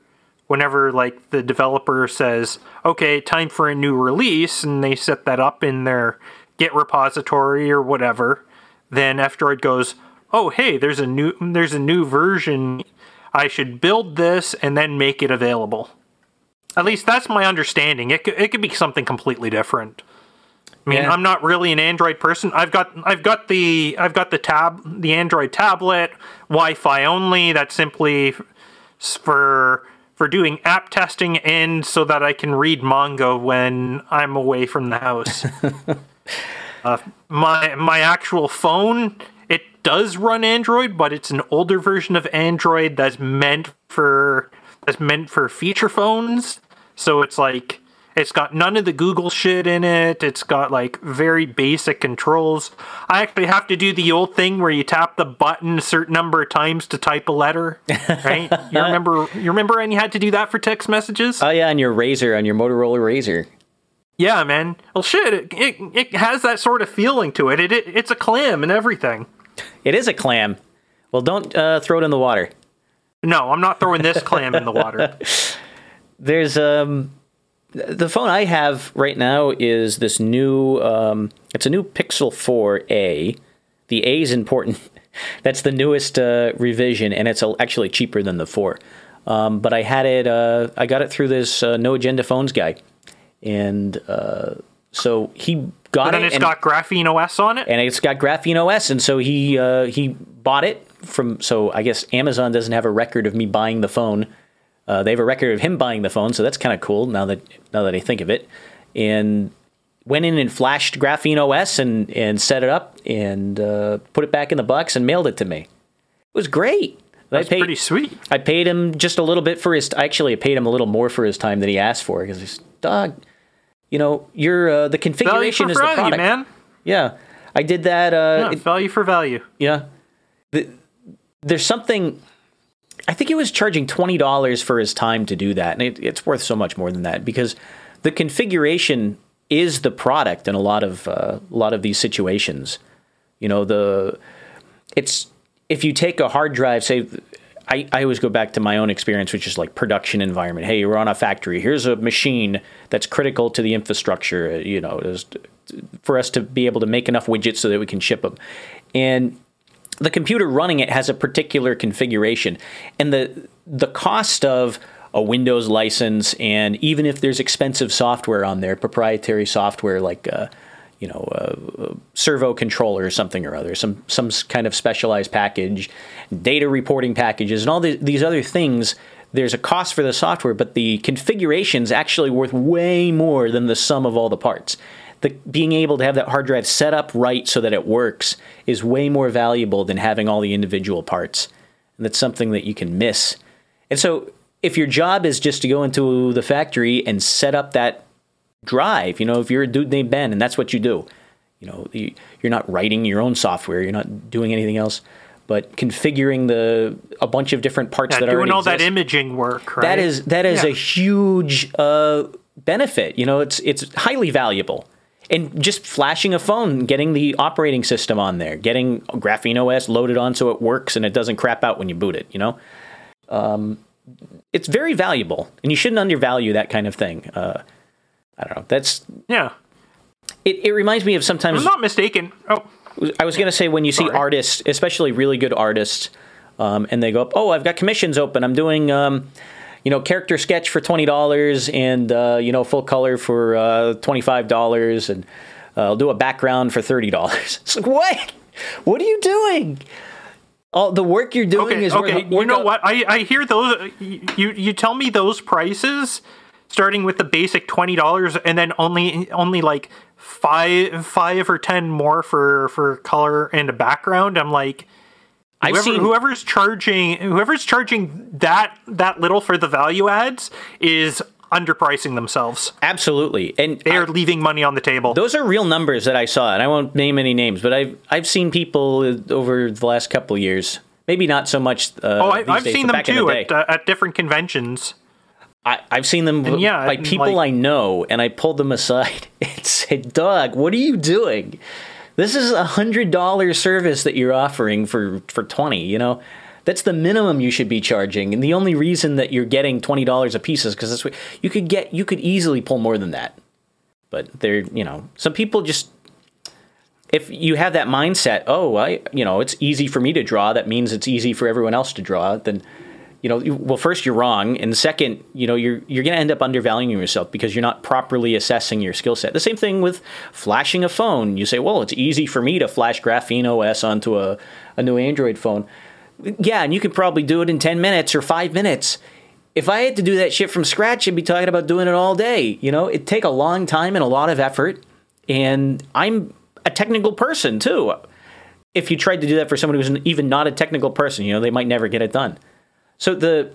A: whenever like the developer says, "Okay, time for a new release," and they set that up in their Git repository or whatever, then F-Droid goes, "Oh, hey, there's a new there's a new version. I should build this and then make it available." At least that's my understanding. It could, it could be something completely different. I mean,
B: Yeah.
A: I'm not really an Android person. I've got I've got the I've got the tab the Android tablet, Wi-Fi only. That's simply for for doing app testing and so that I can read manga when I'm away from the house. uh, my my actual phone does run Android, but it's an older version of Android that's meant for that's meant for feature phones. So it's like it's got none of the Google shit in it. It's got like very basic controls. I actually have to do the old thing where you tap the button a certain number of times to type a letter, right? you remember you remember when you had to do that for text messages?
B: oh yeah, on your Razr, on your Motorola Razr.
A: yeah, man. Well, shit, it, it, it has that sort of feeling to it. It, it. It's a clam and everything.
B: It is a clam. Well, don't uh, throw it in the water.
A: No, I'm not throwing this clam in the water.
B: There's um the phone I have right now is this new um it's a new Pixel 4a. The A is important. That's the newest uh, revision and it's actually cheaper than the 4. Um, but I had it uh, I got it through this uh, no agenda phones guy. And uh, so he got
A: And then
B: it
A: it's
B: and,
A: got GrapheneOS on it.
B: and it's got GrapheneOS and so he uh, he bought it from so I guess Amazon doesn't have a record of me buying the phone. Uh, they have a record of him buying the phone, so that's kind of cool. Now that now that I think of it, and went in and flashed GrapheneOS and and set it up and uh, put it back in the box and mailed it to me. It was great.
A: That's
B: I paid,
A: pretty sweet.
B: I paid him just a little bit for his. Actually, I paid him a little more for his time than he asked for because he's dog. You know, your uh, the
A: Value
B: configuration is the product.
A: man.
B: Yeah, I did that. Uh,
A: Yeah, value for value.
B: yeah. The, there's something. I think he was charging twenty dollars for his time to do that, and it, it's worth so much more than that because the configuration is the product in a lot of uh, a lot of these situations. You know, the it's if you take a hard drive, say. I, I always go back to my own experience, which is like production environment. Hey, you're on a factory. Here's a machine that's critical to the infrastructure. uh, You know, for us to be able to make enough widgets so that we can ship them. And the computer running it has a particular configuration and the the cost of a Windows license and even if there's expensive software on there proprietary software like uh, you know a servo controller or something or other some some kind of specialized package data reporting packages and all the, these other things there's a cost for the software but the configuration is actually worth way more than the sum of all the parts the, being able to have that hard drive set up right so that it works is way more valuable than having all the individual parts. And that's something that you can miss. And so, if your job is just to go into the factory and set up that drive. You know, if you're a dude named Ben and that's what you do, you know, you, you're not writing your own software, you're not doing anything else, but configuring the a bunch of different parts
A: Yeah,
B: that
A: are
B: doing
A: all
B: exist.
A: that imaging work, right?
B: That is that is
A: Yeah.
B: a huge uh, benefit. You know, it's it's highly valuable. And just flashing a phone, getting the operating system on there, getting GrapheneOS loaded on so it works and it doesn't crap out when you boot it. You know, um, it's very valuable, and you shouldn't undervalue that kind of thing. Uh, I don't know. That's
A: yeah.
B: it. It reminds me of sometimes.
A: I'm not mistaken. Oh,
B: I was going to say when you see
A: Sorry.
B: artists, especially really good artists, um, and they go up, oh, I've got commissions open. I'm doing, um, you know, character sketch for twenty dollars, and uh, you know, full color for uh, twenty five dollars, and uh, I'll do a background for thirty dollars. It's like what? What are you doing? All the work you're doing
A: okay.
B: is
A: Okay.
B: the
A: You know
B: out-
A: what? I I hear those. You you tell me those prices, starting with the basic twenty dollars, and then only only like five five or ten more for for color and a background. I'm like.
B: I've
A: Whoever,
B: seen
A: whoever's charging whoever's charging that that little for the value adds is underpricing themselves.
B: absolutely, and
A: They are leaving money on the table.
B: Those are real numbers that I saw, and I won't name any names, but I've I've seen people over the last couple of years. Maybe not so much. Uh,
A: oh, I,
B: days,
A: seen them
B: in the
A: too at, uh, at different conventions.
B: I, I've seen them
A: yeah,
B: by people
A: like-
B: I know, and I pulled them aside and said, "Doug, what are you doing? This is a hundred dollar service that you're offering for for twenty. You know, that's the minimum you should be charging, and the only reason that you're getting twenty dollars a piece is because that's what you could get. You could easily pull more than that, but they're you know some people just." If you have that mindset, oh, I, you know, it's easy for me to draw. That means it's easy for everyone else to draw. Then, you know, well, first you're wrong, and second, you know, you're you're going to end up undervaluing yourself because you're not properly assessing your skill set. The same thing with flashing a phone. You say, well, it's easy for me to flash GrapheneOS onto a, a new Android phone. Yeah, and you could probably do it in ten minutes or five minutes. If I had to do that shit from scratch, I'd be talking about doing it all day. You know, it'd take a long time and a lot of effort. And I'm a technical person too. If you tried to do that for someone who's even not a technical person, you know, they might never get it done. So the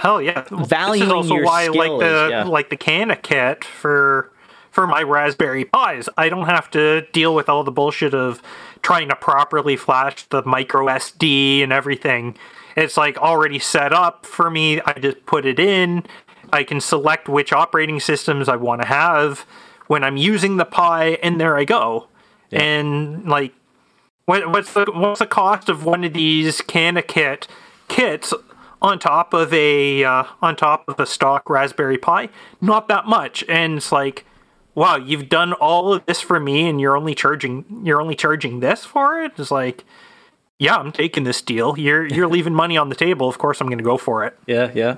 A: Hell yeah! this
B: Valuing
A: is also
B: your
A: why I like the
B: is- yeah.
A: like the CanaKit for for my Raspberry Pis. I don't have to deal with all the bullshit of trying to properly flash the micro SD and everything. It's like already set up for me. I just put it in. I can select which operating systems I want to have when I'm using the Pi, and there I go. And like what, what's the what's the cost of one of these CanaKit kits on top of a uh, on top of a stock Raspberry Pi? Not that much, and it's like, wow, you've done all of this for me, and you're only charging you're only charging this for it. It's like, yeah, I'm taking this deal. You're you're leaving money on the table. Of course, I'm going to go for it.
B: yeah, yeah.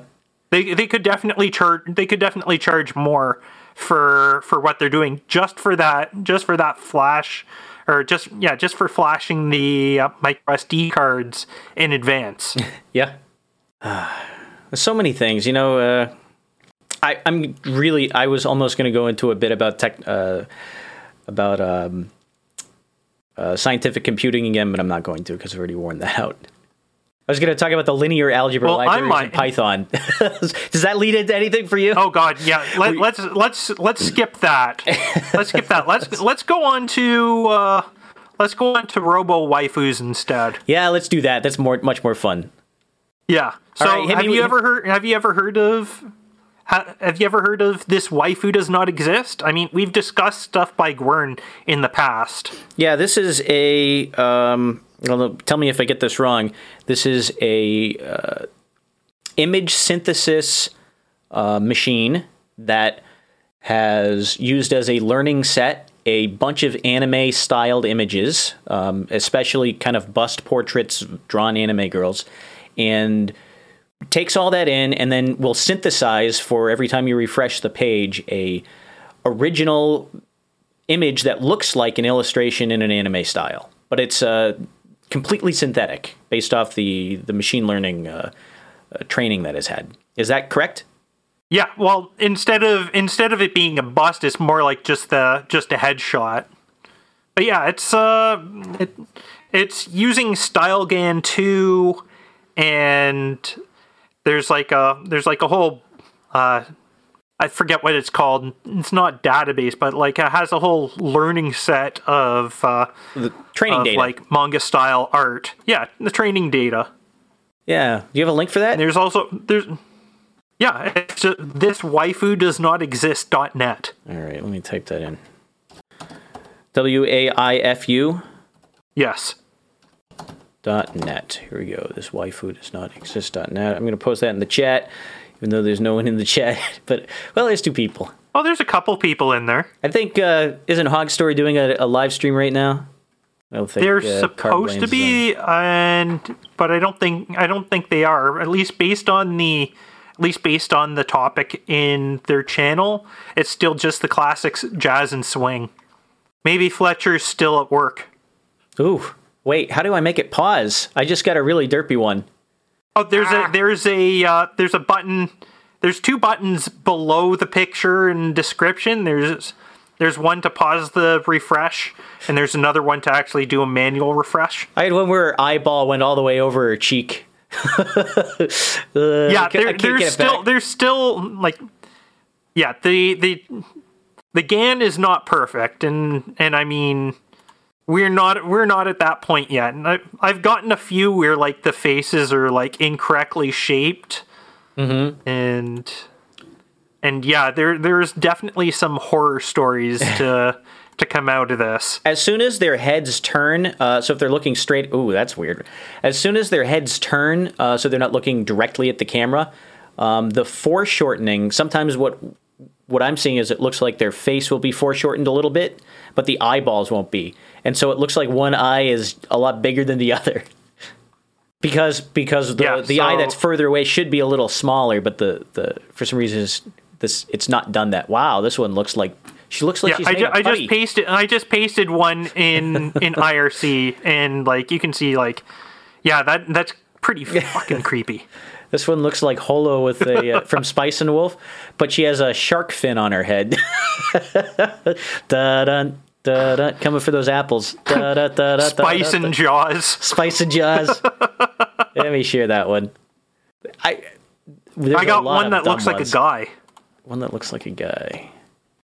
A: They they could definitely charge they could definitely charge more for for what they're doing just for that just for that flash or just yeah just for flashing the uh, micro SD cards in advance.
B: Yeah. There's so many things, you know. Uh, I, I'm really. I was almost going to go into a bit about tech, uh, about um, uh, scientific computing again, but I'm not going to because I've already worn that out. I was going to talk about the linear algebra
A: Well, I
B: libraries in
A: might-
B: Python. Does that lead into anything for you?
A: oh God, yeah. Let, let's let's let's skip that. Let's skip that. Let's let's go on to uh, let's go on to Robo waifus instead.
B: Yeah, let's do that. That's more, much more fun.
A: Yeah. So
B: right,
A: have
B: me
A: you ever heard? Have you ever heard of? Have you ever heard of this waifu does not exist? I mean, we've discussed stuff by Gwern in the past.
B: Yeah, this is a. Um, well, tell me if I get this wrong. This is a uh, image synthesis uh, machine that has used as a learning set a bunch of anime styled images, um, especially kind of bust portraits, drawn anime girls, and takes all that in and then will synthesize for every time you refresh the page a original image that looks like an illustration in an anime style, but it's uh, completely synthetic based off the the machine learning uh, uh, training that it's had. Is that correct?
A: Yeah. Well, instead of instead of it being a bust, it's more like just the just a headshot. But yeah, it's uh, it, it's using StyleGAN two, and there's like a there's like a whole uh, I forget what it's called. It's not database, but like it has a whole learning set of uh,
B: The training
A: of
B: data.
A: like manga style art. Yeah, the training data.
B: yeah. Do you have a link for that?
A: And There's also there's yeah, it's just, this waifu does not exist.net.
B: All right, let me type that in. W A I F U
A: Yes.
B: dot net. Here we go. This waifu does not exist dot net. I'm going to post that in the chat, even though there's no one in the chat. But well, there's two people.
A: Oh, there's a couple people in there.
B: I think uh, isn't Hog Story doing a, a live stream right now? I don't think
A: They're
B: uh,
A: supposed to be, and but I don't think I don't think they are. At least based on the, at least based on the topic in their channel, it's still just the classics, jazz and swing. Maybe Fletcher's still at work.
B: Ooh, wait. How do I make it pause? I just got a really derpy one.
A: Oh, there's a there's a uh, there's a button. There's two buttons below the picture and description. There's there's one to pause the refresh, and there's another one to actually do a manual refresh.
B: I had one where her eyeball went all the way over her cheek. Uh,
A: yeah,
B: I can't- I
A: there, there's still
B: back.
A: there's still like yeah the the the GAN is not perfect, and and I mean we're not we're not at that point yet. And I, I've gotten a few where like the faces are like incorrectly shaped, mm-hmm. and and yeah, there there's definitely some horror stories to to come out of this.
B: as soon as their heads turn, uh, so if they're looking straight, ooh, that's weird. As soon as their heads turn, uh, so they're not looking directly at the camera, um, the foreshortening. Sometimes what what I'm seeing is it looks like their face will be foreshortened a little bit, but the eyeballs won't be, and so it looks like one eye is a lot bigger than the other. Because because the
A: Yeah,
B: the eye that's further away should be a little smaller, but the, the for some reason it's, this it's not done that. Wow, this one looks like she looks like
A: Yeah,
B: she's
A: I, ju- I just pasted I just pasted one in in IRC and like you can see like yeah that that's pretty fucking creepy.
B: This one looks like Holo with a uh, from Spice and Wolf, but she has a shark fin on her head. da da da da, coming for those apples. Da da da da.
A: Spice and Jaws.
B: Spice and Jaws. Let me share that one. I
A: I got one that looks like a guy.
B: One that looks like a guy.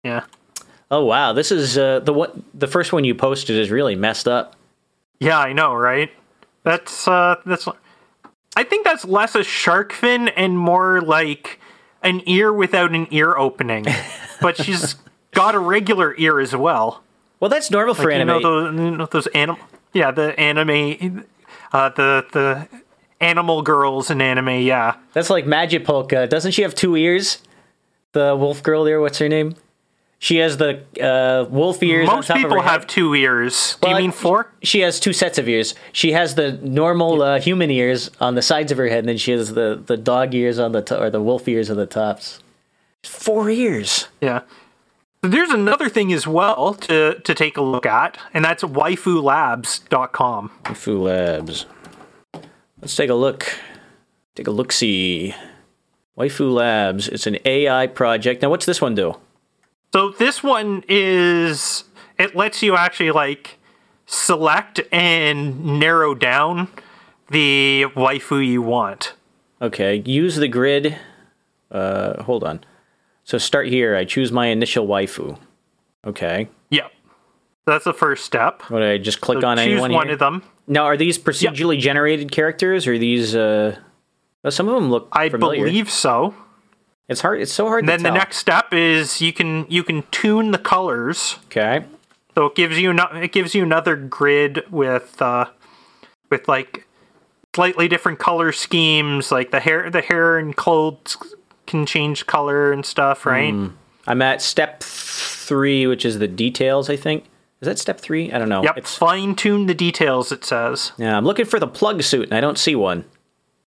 A: Yeah.
B: Oh wow, this is uh, the what the first one you posted is really messed up.
A: Yeah, I know, right? That's uh that's I think that's less a shark fin and more like an ear without an ear opening. but she's got a regular ear as well.
B: Well, that's normal for
A: you
B: anime.
A: know those you know those anim yeah the anime uh the the animal girls in anime yeah
B: That's like Magipolka. Doesn't she have two ears? The wolf girl there, what's her name? She has the uh, wolf ears. on
A: most
B: top of
A: people
B: her head.
A: have two ears do
B: Well,
A: you mean four
B: She has two sets of ears. She has the normal uh, human ears on the sides of her head, and then she has the, the dog ears on the to- or the wolf ears on the tops. Four ears.
A: yeah there's another thing as well to to take a look at and that's waifulabs.com
B: Fu Labs. Let's take a look. Take a look. See. Waifu Labs. It's an AI project. Now, what's this one do?
A: So this one is it lets you actually like select and narrow down the waifu you want.
B: Okay, use the grid. Uh, hold on. So start here. I choose my initial waifu. Okay.
A: Yep. That's the first step.
B: What I just click on
A: Choose
B: anyone
A: one
B: here?
A: of them.
B: Now, are these procedurally generated characters, or these? Uh, well, some of them look
A: I
B: familiar.
A: believe so.
B: it's hard. It's so hard
A: And
B: to
A: then the next step is you can you can tune the colors.
B: Okay.
A: So it gives you no, it gives you another grid with uh with like slightly different color schemes like the hair the hair and clothes can change color and stuff, right?
B: Hmm. I'm at step three, which is the details. I think is that step three. I don't know.
A: Yep,
B: It's
A: fine tune the details it says.
B: yeah. I'm looking for the plug suit, and I don't see one.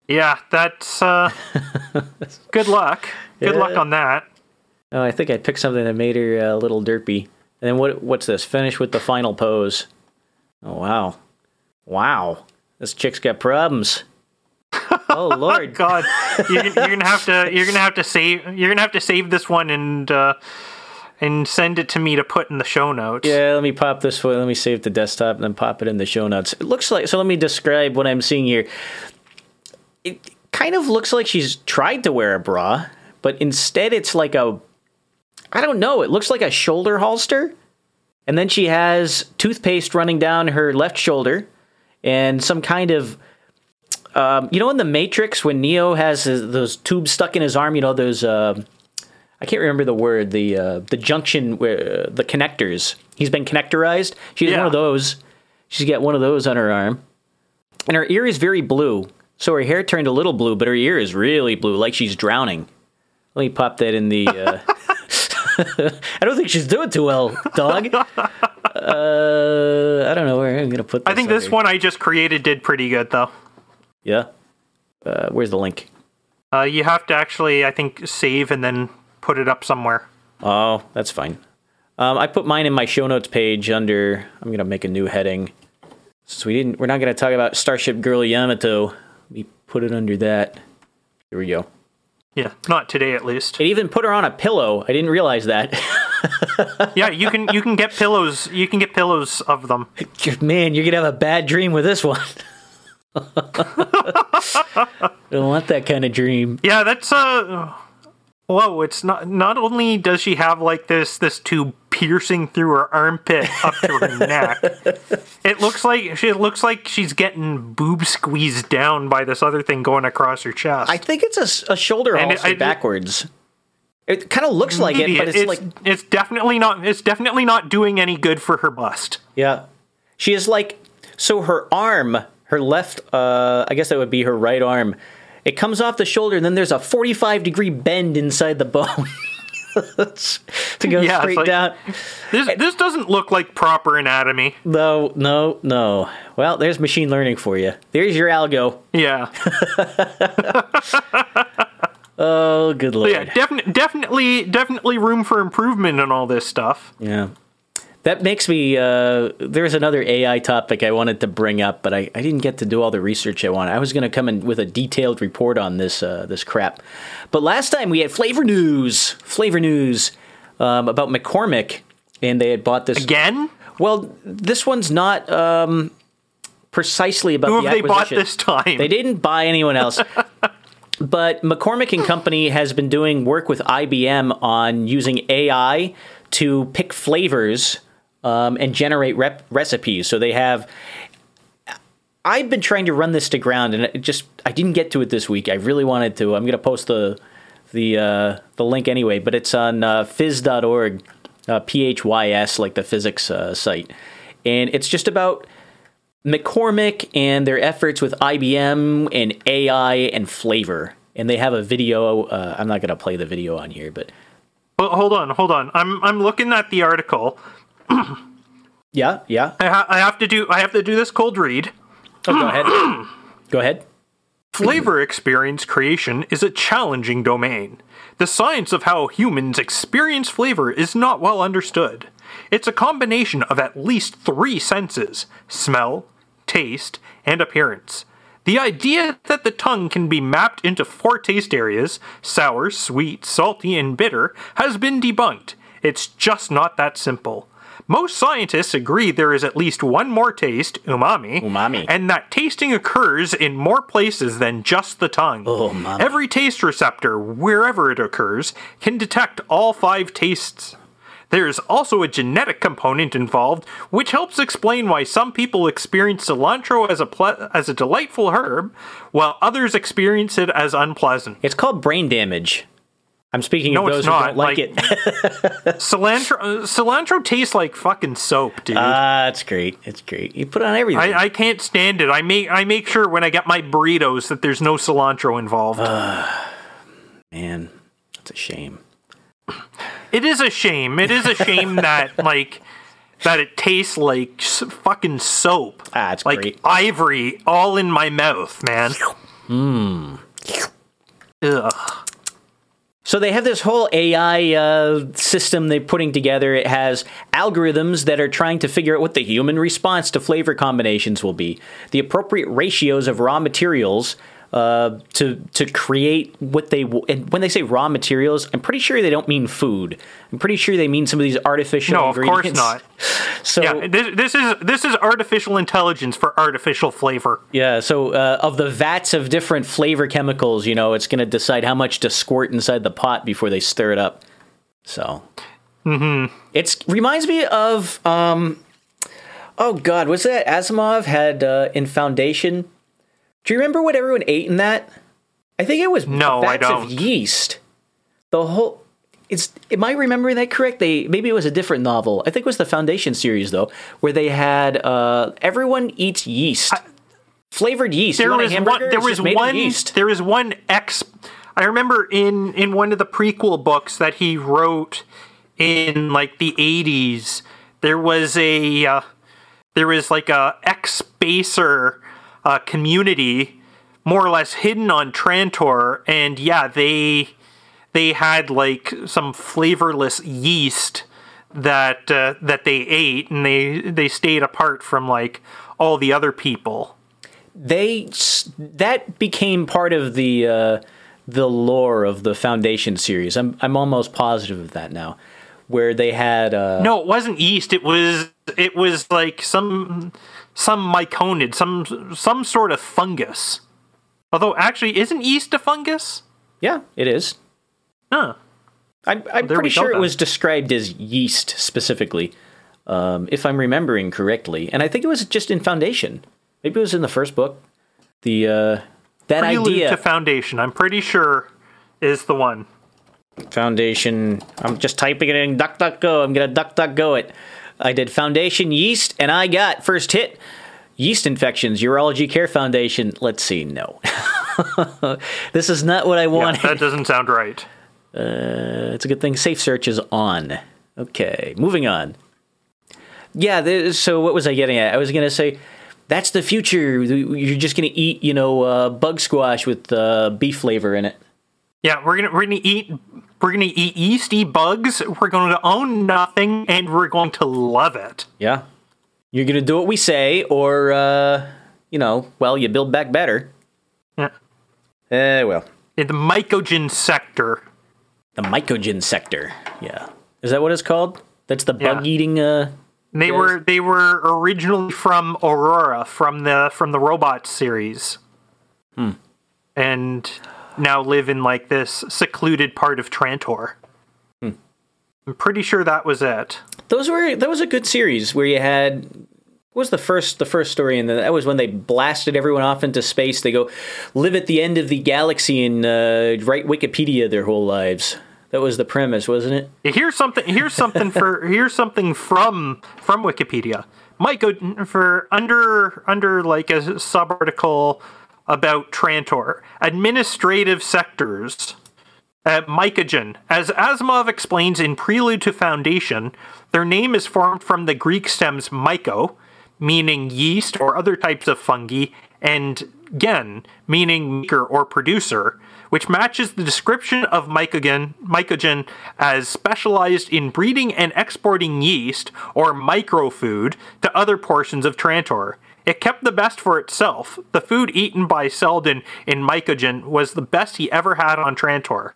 A: Yeah, that's uh good luck. Good luck on that.
B: Oh, I think I picked something that made her uh, a little derpy. And then what? What's this? Finish with the final pose. Oh wow, wow! This chick's got problems. Oh lord!
A: God, you're, you're gonna have to you're gonna have to save you're gonna have to save this one and uh, and send it to me to put in the show notes.
B: Yeah, let me pop this one. Let me save the desktop and then pop it in the show notes. It looks like so. Let me describe what I'm seeing here. It kind of looks like she's tried to wear a bra, but instead it's like a I don't know. It looks like a shoulder holster. And then she has toothpaste running down her left shoulder and some kind of. Um, you know, in the Matrix, when Neo has his, those tubes stuck in his arm, you know, those. Uh, I can't remember the word. The uh, the junction where uh, the connectors. He's been connectorized. She has
A: Yeah.
B: one of those. She's got one of those on her arm, and her ear is very blue. So her hair turned a little blue, but her ear is really blue, like she's drowning. Let me pop that in the. Uh... I don't think she's doing too well, dog. Uh, I don't know where I'm gonna put. This
A: I think this one I just created did pretty good though.
B: Yeah. Uh, where's the link?
A: Uh, you have to actually, I think, save and then put it up somewhere.
B: Oh, that's fine. Um, I put mine in my show notes page under. I'm gonna make a new heading. Since we didn't, we're not gonna talk about Starship Girl Yamato. Let me put it under that. Here we go.
A: Yeah, not today at least.
B: It even put her on a pillow. I didn't realize that.
A: yeah, you can you can get pillows. You can get pillows of them.
B: Man, you're gonna have a bad dream with this one. Don't want that kind of dream.
A: Yeah, that's uh. Whoa! It's not. Not only does she have like this this tube piercing through her armpit up to her neck, it looks like she it looks like she's getting boob squeezed down by this other thing going across her chest.
B: I think it's a shoulder
A: And it-
B: holster
A: I-
B: backwards. It kind of looks like it,
A: Maybe
B: but it's, like
A: it's definitely not. It's definitely not doing any good for her bust.
B: Yeah. She is like so her arm, her left uh I guess that would be her right arm. It comes off the shoulder and then there's a 45 degree bend inside the bone. to go
A: Yeah,
B: straight
A: like-
B: down.
A: This this doesn't look like proper anatomy.
B: No, no, no. Well, there's machine learning for you. There's your algo.
A: Yeah,
B: Oh, good lord.
A: yeah, definitely, definitely, definitely room for improvement in all this stuff.
B: Yeah. That makes me. Uh, there's another AI topic I wanted to bring up, but I, I didn't get to do all the research I wanted. I was going to come in with a detailed report on this uh, this crap. But last time we had flavor news, flavor news um, about McCormick, and they had bought this.
A: Again,
B: Well, this one's not um, precisely about
A: who
B: the
A: have they bought
B: acquisition.
A: this time?
B: They didn't buy anyone else. but McCormick and Company has been doing work with IBM on using AI to pick flavors um, and generate rep- recipes. So they have. I've been trying to run this to ground, and it just I didn't get to it this week. I really wanted to. I'm going to post the the uh, the link anyway, but it's on uh, phys.org, uh, p h y s like the physics uh, site, and it's just about McCormick and their efforts with IBM and AI and flavor. And they have a video. Uh, I'm not going to play the video on here, but
A: Well, hold on, hold on. I'm I'm looking at the article.
B: yeah, yeah.
A: I, ha- I have to do I have to do this cold read.
B: Oh, go ahead. go ahead.
A: Flavor experience creation is a challenging domain. The science of how humans experience flavor is not well understood. It's a combination of at least three senses smell, taste, and appearance. The idea that the tongue can be mapped into four taste areas sour, sweet, salty, and bitter has been debunked. It's just not that simple. Most scientists agree there is at least one more taste, umami,
B: Umami.
A: and that tasting occurs in more places than just the tongue.
B: Oh.
A: Every taste receptor, wherever it occurs, can detect all five tastes. There's also a genetic component involved, which helps explain why some people experience cilantro as a ple- as a delightful herb, while others experience it as unpleasant.
B: It's called brain damage. I'm speaking
A: No,
B: of those who
A: not.
B: don't like,
A: Like-
B: it.
A: cilantro uh, cilantro tastes like fucking soap, dude.
B: Ah, it's great. It's great. You put it on everything.
A: I, I can't stand it. I make I make sure when I get my burritos that there's no cilantro involved.
B: Man, that's a shame.
A: It is a shame. It is a shame that like that it tastes like fucking soap.
B: Ah, it's
A: like
B: great.
A: ivory all in my mouth, man.
B: Hmm.
A: Ugh.
B: So they have this whole AI uh, system they're putting together. It has algorithms that are trying to figure out what the human response to flavor combinations will be, the appropriate ratios of raw materials uh, to to create what they w- and when they say raw materials, I'm pretty sure they don't mean food. I'm pretty sure they mean some of these artificial
A: No, of course not.
B: So
A: Yeah, this, this is this is artificial intelligence for artificial flavor.
B: Yeah, so uh, of the vats of different flavor chemicals, you know, it's going to decide how much to squirt inside the pot before they stir it up. So, mm-hmm. it's reminds me of um, oh god, was that Asimov had uh, in Foundation? Do you remember what everyone ate in that? I think it was
A: No, I
B: of yeast. The whole it's am I remembering that correct? They maybe it was a different novel. I think it was the Foundation series though, where they had uh, everyone eats yeast. Flavored yeast.
A: There was
B: hamburger?
A: one. There was
B: just made of
A: one.
B: yeast.
A: There was one ex. I remember in in one of the prequel books that he wrote in like the eighties. There was a uh, there was like a ex spacer uh, community, more or less hidden on Trantor, and yeah, they they had like some flavorless yeast that uh, that they ate, and they they stayed apart from like all the other people.
B: they that became part of the uh, the lore of the Foundation series. I'm I'm almost positive of that now, where they had uh,
A: No, it wasn't yeast. It was it was like some some myconid, some some sort of fungus. Although actually, isn't yeast a fungus?
B: yeah, it is.
A: Huh.
B: I'm, I'm
A: there
B: pretty sure it was described as yeast specifically, um, if I'm remembering correctly, and I think it was just in Foundation. Maybe it was in the first book. The uh, that
A: Prelude
B: idea
A: to Foundation. I'm pretty sure is the one.
B: Foundation. I'm just typing it in DuckDuckGo. I'm gonna DuckDuckGo it. I did Foundation yeast, and I got first hit yeast infections. Urology Care Foundation. Let's see. No, this is not what I wanted.
A: Yeah, that doesn't sound right.
B: it's a good thing Safe Search is on. Okay, moving on. Yeah. So what was I getting at? I was gonna say. That's the future. You're just gonna eat, you know, uh, bug squash with uh, beef flavor in it.
A: Yeah, we're gonna we're gonna eat we're gonna eat yeasty bugs. We're going to own nothing, and we're going to love it.
B: Yeah. You're going to do what we say, or, uh, you know, well, you build back better.
A: Yeah.
B: Eh, well.
A: In the mycogen sector.
B: The mycogen sector. Yeah. Is that what it's called? That's the
A: Yeah.
B: bug eating, uh,
A: They
B: Yes.
A: were they were originally from Aurora from the from the Robots series, Hmm. and now live in like this secluded part of Trantor. I'm pretty sure that was it.
B: those were, that was a good series where you had, what was the first, the first story and that was when they blasted everyone off into space. They go live at the end of the galaxy and, uh, write Wikipedia their whole lives. That was the premise, wasn't it?
A: Here's something. Here's something for. Here's something from from Wikipedia. Might go for under under like a sub article about Trantor administrative sectors. Uh, mycogen. As Asimov explains in Prelude to Foundation, their name is formed from the Greek stems myco, meaning yeast or other types of fungi, and gen, meaning maker or producer, which matches the description of mycogen, mycogen as specialized in breeding and exporting yeast or microfood to other portions of Trantor. It kept the best for itself. The food eaten by Seldon in Mycogen was the best he ever had on Trantor.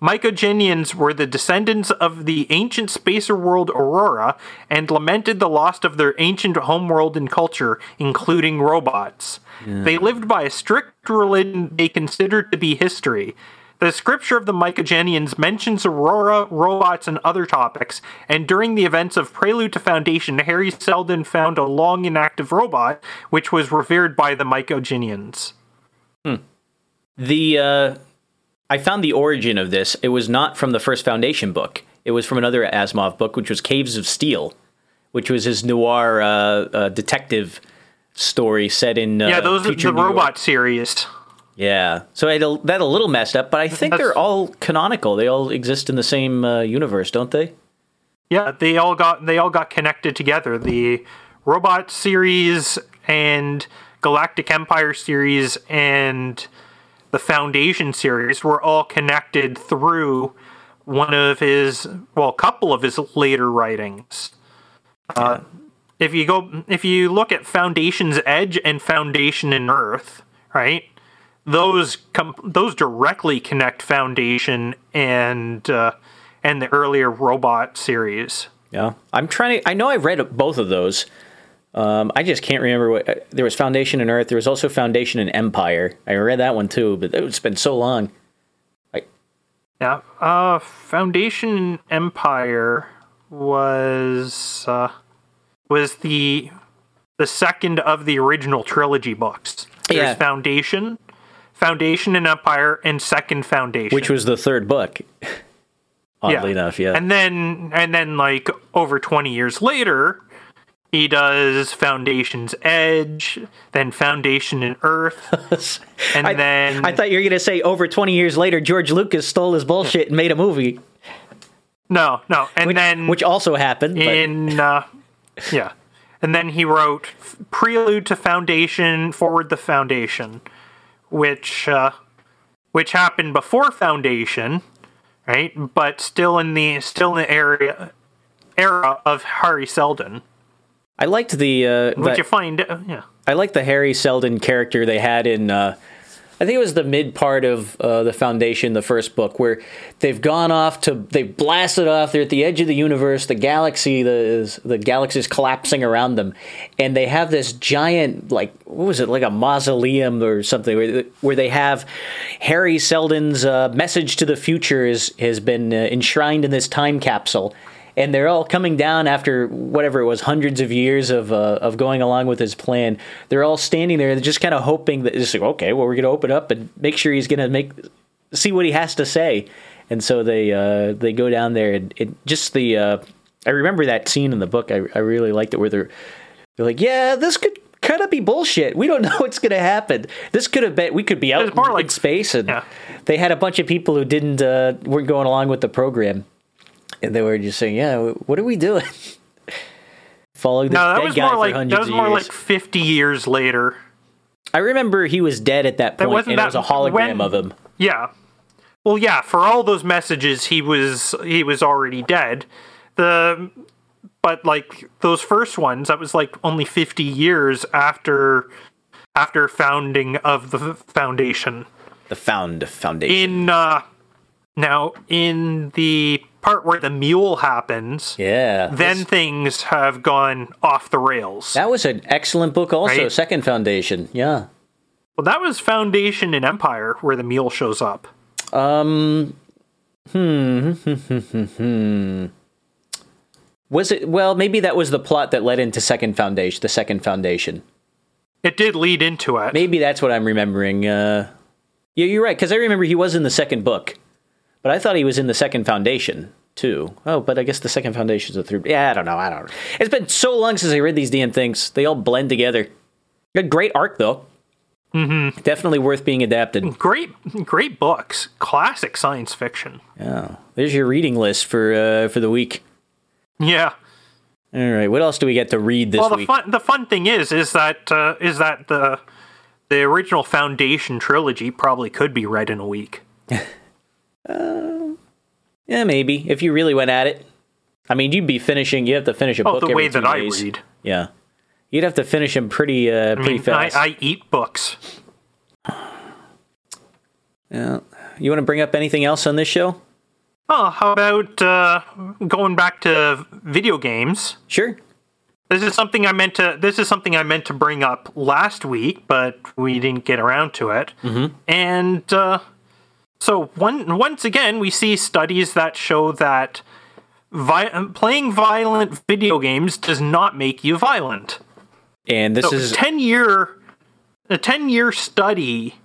A: Mycogenians were the descendants of the ancient spacer world Aurora and lamented the loss of their ancient homeworld and culture, including robots. They lived by a strict religion they considered to be history. The scripture of the Mycogenians mentions Aurora, robots, and other topics, and during the events of Prelude to Foundation, Hari Seldon found a long inactive robot, which was revered by the Mycogenians.
B: The uh, I found the origin of this. It was not from the first Foundation book. It was from another Asimov book, which was Caves of Steel, which was his noir uh, uh, detective story set in uh,
A: Yeah, those are the
B: New York.
A: robot series.
B: Yeah, so it, that a little messed up, but I think
A: That's-
B: they're all canonical. They all exist in the same uh, universe, don't they?
A: Yeah, they all got they all got connected together. The robot series and Galactic Empire series and the Foundation series were all connected through one of his well, a couple of his later writings. Uh, if you go if you look at Foundation's Edge and Foundation and Earth, right? Those com- those directly connect Foundation and uh, and the earlier robot series.
B: Yeah, I'm trying to. I know I read both of those. Um, I just can't remember what. Uh, there was Foundation and Earth. There was also Foundation and Empire. I read that one too, but it's been so long. I
A: Yeah. Uh, Foundation and Empire was uh, was the the second of the original trilogy books. There's
B: Yeah.
A: Foundation, Foundation and Empire, and Second Foundation.
B: Which was the third book. Oddly enough, yeah.
A: And then and then like over 20 years later, he does Foundation's Edge, then Foundation and Earth, and
B: I,
A: then
B: I thought you were going to say over 20 years later, George Lucas stole his bullshit and made a movie,
A: no, no, and
B: which,
A: then
B: which also happened. But
A: in uh, yeah, and then he wrote Prelude to Foundation, Forward the Foundation, which uh, which happened before Foundation, right? But still in the still in the area era of Hari Seldon,
B: I liked the uh, that-
A: you find uh, yeah.
B: I like the Hari Seldon character they had in. Uh, I think it was the mid part of uh, the Foundation, the first book, where they've gone off to they've blasted off. They're at the edge of the universe. The galaxy, the the galaxy is collapsing around them, and they have this giant, like what was it, like a mausoleum or something, where, where they have Hari Seldon's uh, message to the future is has been uh, enshrined in this time capsule and they're all coming down after whatever it was hundreds of years of uh, of going along with his plan. They're all standing there, just kind of hoping that just like, okay, well, we're going to open up and make sure he's going to make see what he has to say. And so they uh, they go down there and it, just the uh, I remember that scene in the book. I, I really liked it where they're they're like, yeah, this could kind of be bullshit. We don't know what's going to happen. This could have been we could be out
A: more
B: in
A: like-
B: space and
A: yeah.
B: they had a bunch of people who didn't uh, weren't going along with the program. And they were just saying, "Yeah, what are we doing?" Following this
A: No, that
B: dead
A: was
B: guy
A: more
B: for
A: like
B: hundreds
A: that was
B: of
A: more
B: years.
A: like 50 years later.
B: I remember he was dead at that point,
A: wasn't
B: and it was a hologram
A: when-
B: of him.
A: Yeah. Well, yeah, for all those messages he was he was already dead. The but like those first ones that was like only 50 years after after founding of the foundation.
B: The Found Foundation.
A: In uh now in the part where the mule happens,
B: yeah,
A: then things have gone off the rails.
B: that was an excellent book. Also,
A: Right?
B: Second Foundation. Yeah.
A: well, that was Foundation and Empire where the mule shows up.
B: Um. Hmm. Was it? Well, maybe that was the plot that led into Second Foundation. The Second Foundation.
A: It did lead into it.
B: Maybe that's what I'm remembering. Uh, yeah, you're right. Because I remember he was in the second book, but I thought he was in the second foundation too. Oh, but I guess the second foundation's the third. Yeah, I don't know. I don't. know. It's been so long since I read these damn things. They all blend together. A great arc though. Mm-hmm. Definitely worth being adapted.
A: Great, great books. Classic science fiction.
B: Yeah. There's your reading list for uh, for the week.
A: Yeah.
B: All right. What else do we get to read this
A: Well, the
B: week?
A: fun the fun thing is is that uh, is that the the original Foundation trilogy probably could be read in a week.
B: yeah, maybe if you really went at it. I mean, you'd be finishing. You have to finish a
A: Oh,
B: book
A: the
B: every
A: way that I read.
B: Yeah. You'd have to finish them pretty uh,
A: I
B: pretty
A: mean, I,
B: fast.
A: I eat books.
B: Yeah. You want to bring up anything else on this show?
A: Oh, how about uh, going back to video games?
B: Sure.
A: This is something I meant to. This is something I meant to bring up last week, but we didn't get around to it. Mm-hmm. And uh, so, one once again, we see studies that show that vi- playing violent video games does not make you violent.
B: And this
A: So,
B: is
A: ten year, a ten year study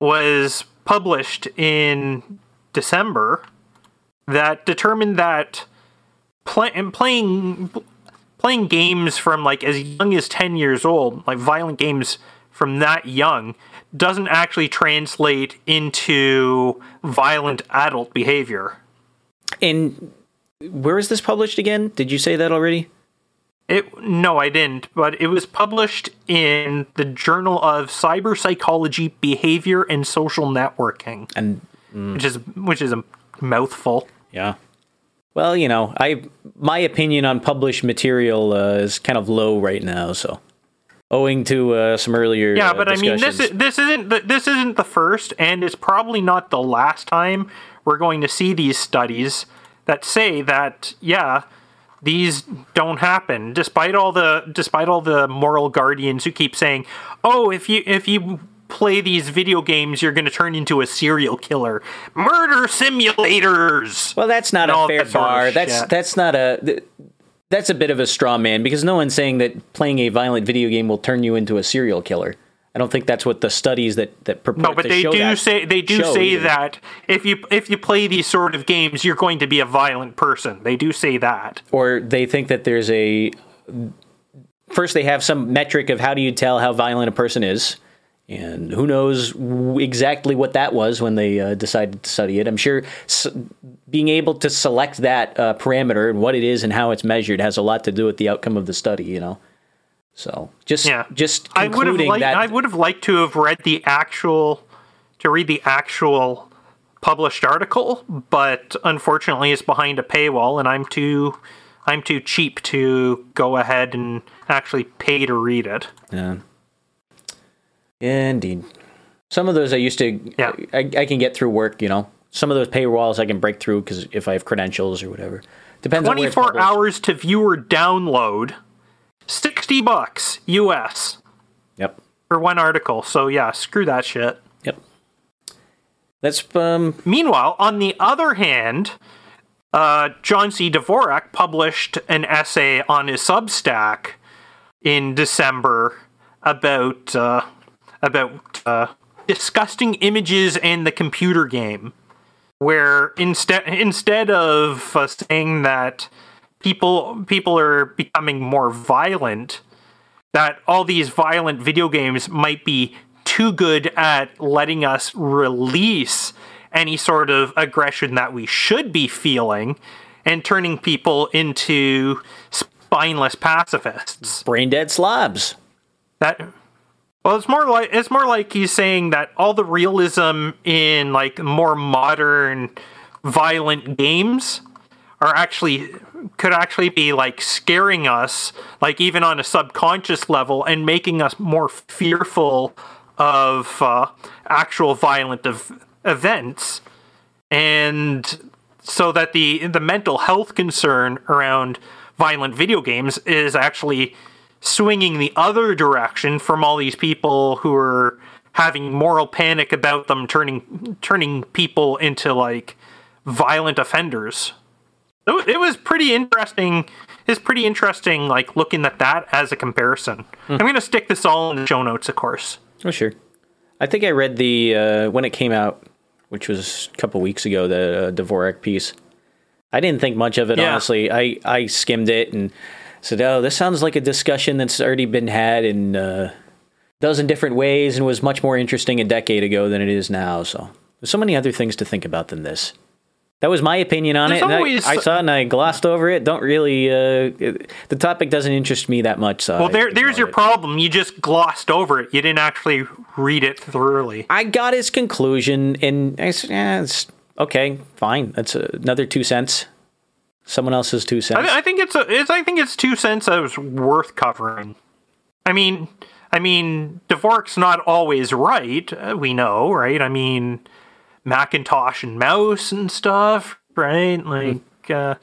A: was published in December that determined that play, and playing playing games from like as young as 10 years old like violent games from that young doesn't actually translate into violent adult behavior
B: in where is this published again? Did you say that already?
A: it no i didn't but it was published in the journal of cyber psychology behavior and social networking
B: And
A: which is which is a mouthful
B: yeah. Well, you know, I my opinion on published material uh, is kind of low right now, so owing to uh, some earlier
A: Yeah,
B: uh,
A: but I mean, this is, this isn't the, this isn't the first, and it's probably not the last time we're going to see these studies that say that yeah, these don't happen, despite all the despite all the moral guardians who keep saying, oh, if you if you play these video games, you're going to turn into a serial killer. Murder simulators.
B: Well, that's not
A: And
B: a fair
A: that
B: bar. That's
A: shit.
B: that's not a. th- That's a bit of a straw man because no one's saying that playing a violent video game will turn you into a serial killer. I don't think that's what the studies that that purport
A: No, but
B: to
A: they
B: show
A: do
B: that
A: say they do say
B: either.
A: that if you if you play these sort of games, you're going to be a violent person. They do say that.
B: or they think that there's a first they have some metric of how do you tell how violent a person is and who knows exactly what that was when they uh, decided to study it i'm sure s- being able to select that uh, parameter and what it is and how it's measured has a lot to do with the outcome of the study you know so just
A: Yeah.
B: just
A: I would have liked
B: that
A: I would have liked to have read the actual to read the actual published article, but unfortunately it's behind a paywall and I'm too I'm too cheap to go ahead and actually pay to read it.
B: Yeah. Indeed. Some of those I used to,
A: Yeah.
B: I, I can get through work, you know. Some of those paywalls I can break through because if I have credentials or whatever. Depends on where it's
A: 24
B: published.
A: hours to viewer download. 60 bucks US
B: Yep.
A: for one article. So yeah, screw that shit.
B: Yep. That's, um,
A: Meanwhile, on the other hand, uh, John C. Dvorak published an essay on his Substack in December about uh, about uh, disgusting images and the computer game, where instead instead of uh, saying that people people are becoming more violent, that all these violent video games might be too good at letting us release any sort of aggression that we should be feeling and turning people into spineless pacifists.
B: brain dead slobs.
A: That well, it's more like it's more like he's saying that all the realism in like more modern violent games are actually could actually be like scaring us like even on a subconscious level and making us more fearful of uh, actual violent ev- events. And so that the the mental health concern around violent video games is actually swinging the other direction from all these people who are having moral panic about them turning turning people into like violent offenders. It It was pretty interesting. It's pretty interesting, like looking at that as a comparison. I'm going to stick this all in the show notes, of course.
B: Oh, sure. I think I read the, uh, when it came out, which was a couple weeks ago, the uh, Dvorak piece. I didn't think much of it,
A: Yeah.
B: honestly. I, I skimmed it and said, oh, this sounds like a discussion that's already been had in uh, a dozen different ways and was much more interesting a decade ago than it is now. So there's so many other things to think about than this. That was my opinion on
A: There's
B: it. and I- I, saw it and I glossed over it. Don't really, uh, it- the topic doesn't interest me that much. So
A: Well, there, there's your
B: it.
A: problem. You just glossed over it. You didn't actually read it thoroughly.
B: I got his conclusion, and I said, yeah, it's okay, fine. That's another two cents. Someone else's two cents.
A: I, I think it's a, it's, I think it's two cents that was worth covering. I mean, I mean, Dvorak's not always right. uh, We know, right? I mean, Macintosh and mouse and stuff, right? Like, uh,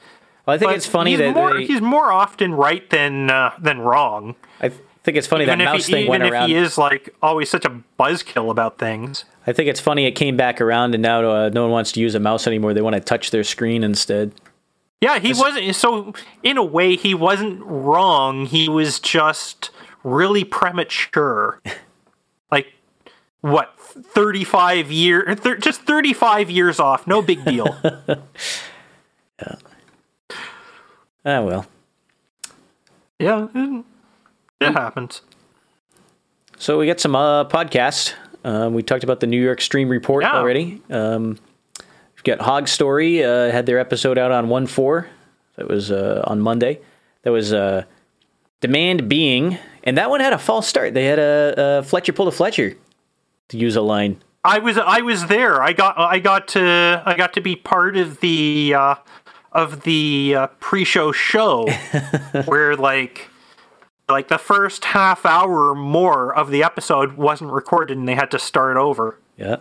B: Well, I think Hmm. it's funny that
A: more,
B: they-
A: he's more often right than uh, than wrong.
B: I think it's funny that
A: Even, if
B: mouse
A: he,
B: thing
A: even
B: went
A: if
B: around.
A: he is like always such a buzzkill about things.
B: I think it's funny it came back around, and now uh, no one wants to use a mouse anymore. They want to touch their screen instead.
A: Yeah, he wasn't. So, in a way, he wasn't wrong. He was just really premature. like, what, 35 years? Just 35 years off. No big deal. Yeah.
B: Ah, well.
A: yeah, it, it happens.
B: So we got some uh, podcasts. Um, we talked about the New York Stream Report
A: Yeah.
B: already. Um, we've got Hog Story uh, had their episode out on one four. That was uh, on Monday. That was uh, Demand Being, and that one had a false start. They had a, a Fletcher pull a Fletcher to use a line.
A: I was I was there. I got I got to I got to be part of the uh, of the uh, pre-show show where like like the first half hour or more of the episode wasn't recorded and they had to start over.
B: Yeah.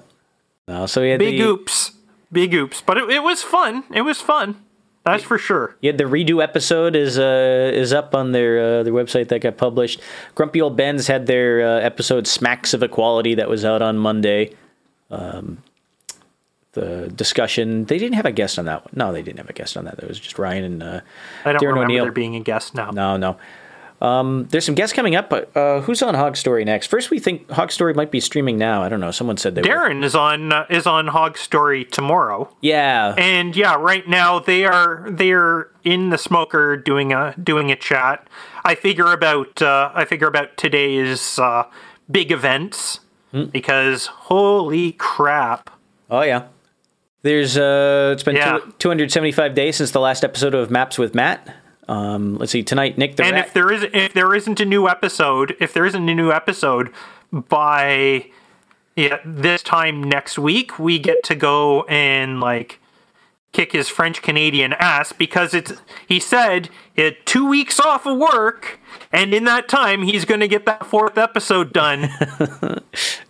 B: No, so we had
A: Big
B: the,
A: oops, big oops. But it, it was fun. It was fun. That's for sure.
B: Yeah, the redo episode is uh, is up on their uh, their website that got published. Grumpy Old Ben's had their uh, episode "Smacks of Equality" that was out on Monday. Um, the discussion they didn't have a guest on that one. No, they didn't have a guest on that. It was just Ryan and uh,
A: I don't
B: Darren
A: remember
B: O'Neill.
A: there being a guest now.
B: No, no. Um, there's some guests coming up, but uh, who's on Hog Story next? First, we think Hog Story might be streaming now. I don't know. Someone said they were.
A: Darren is on uh, is on Hog Story tomorrow.
B: Yeah.
A: And yeah, right now they are they're in the smoker doing a doing a chat. I figure about uh, I figure about today's uh, big events
B: Hmm.
A: because holy crap!
B: Oh yeah. There's uh it's been
A: Yeah.
B: two, 275 days since the last episode of Maps with Matt. Um let's see tonight Nick the
A: And
B: Rat.
A: if there is if there isn't a new episode, if there isn't a new episode by yeah this time next week, we get to go and like kick his French Canadian ass because it's he said had two weeks off of work and in that time he's going to get that fourth episode done.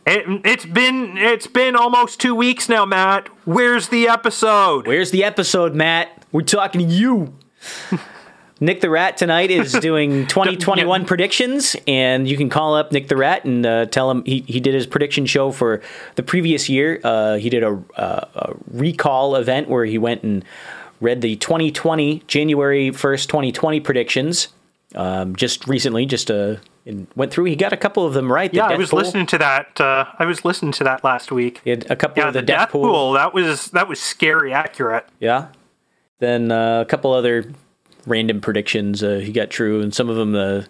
A: it, it's been it's been almost two weeks now, Matt. Where's the episode?
B: Where's the episode, Matt? We're talking to you. Nick the Rat tonight is doing 2021 predictions, and you can call up Nick the Rat and uh, tell him he, he did his prediction show for the previous year. Uh, he did a, uh, a recall event where he went and read the 2020 January 1st 2020 predictions. Um, just recently, just uh, and went through. He got a couple of them right. The
A: Yeah, I was listening to that. Uh, I was listening to that last week.
B: He had a couple
A: Yeah,
B: of the,
A: the
B: death,
A: death pool. That was that was scary accurate.
B: Yeah. Then uh, a couple other random predictions uh, he got true, and some of them uh,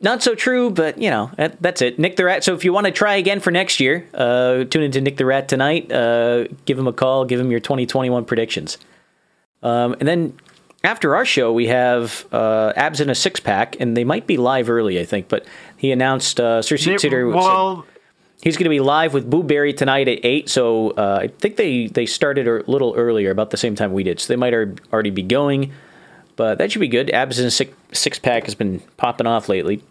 B: not so true, but you know, that, that's it. Nick the Rat. So if you want to try again for next year, uh, tune into Nick the Rat tonight. Uh, give him a call, give him your 2021 predictions. Um, and then after our show, we have uh, Abs in a Six Pack, and they might be live early, I think, but he announced uh, Sir Sitter.
A: well,
B: He's going to be live with Boo Berry tonight at eight. So uh, I think they they started a little earlier, about the same time we did. So they might already be going, but that should be good. Abs and six six pack has been popping off lately.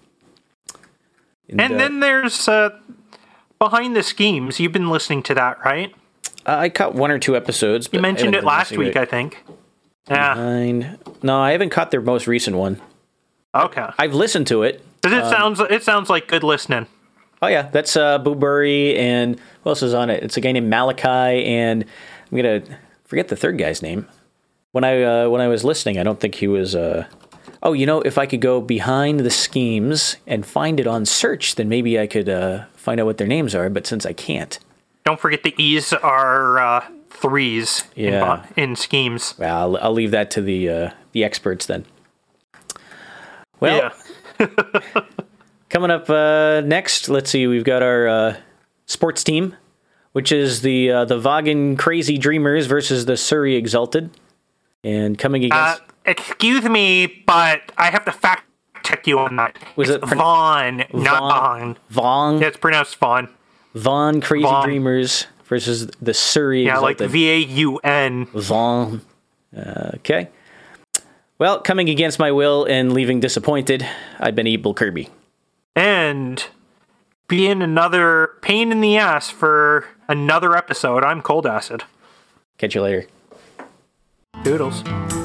A: and
B: uh,
A: then there's uh, behind the schemes. You've been listening to that, right?
B: I caught one or two episodes.
A: You mentioned it last week, I think. Yeah.
B: No, I haven't caught their most recent one.
A: Okay.
B: I've listened to it.
A: 'Cause
B: Um,
A: it sounds it sounds like good listening.
B: Oh yeah, that's uh, Boo Berry and who else is on it? It's a guy named Malachi, and I'm gonna forget the third guy's name. When I uh, when I was listening, I don't think he was. Uh... Oh, you know, if I could go behind the schemes and find it on search, then maybe I could uh, find out what their names are. But since I can't,
A: Don't forget the E's are uh, threes
B: Yeah.
A: in, bo- in schemes.
B: well, I'll, I'll leave that to the uh, the experts then. Well,
A: yeah.
B: Coming up uh, next, let's see. We've got our uh, sports team, which is the uh, the Vaughan Crazy Dreamers versus the Surrey Exalted, and coming
A: Uh,
B: against
A: excuse me, but I have to fact check you on that.
B: Was
A: it's
B: it pron-
A: Vaughn, not
B: Vaughn-
A: Vaughn. Yeah, it's pronounced Vaughn.
B: Vaughan Crazy
A: Vaughan.
B: Dreamers versus the Surrey
A: Yeah, like. V A U N.
B: Vaughan. Uh, okay. Well, coming against my will and leaving disappointed, I've been Able Kirby.
A: And being another pain in the ass for another episode, I'm Cold Acid.
B: Catch you later.
A: Doodles.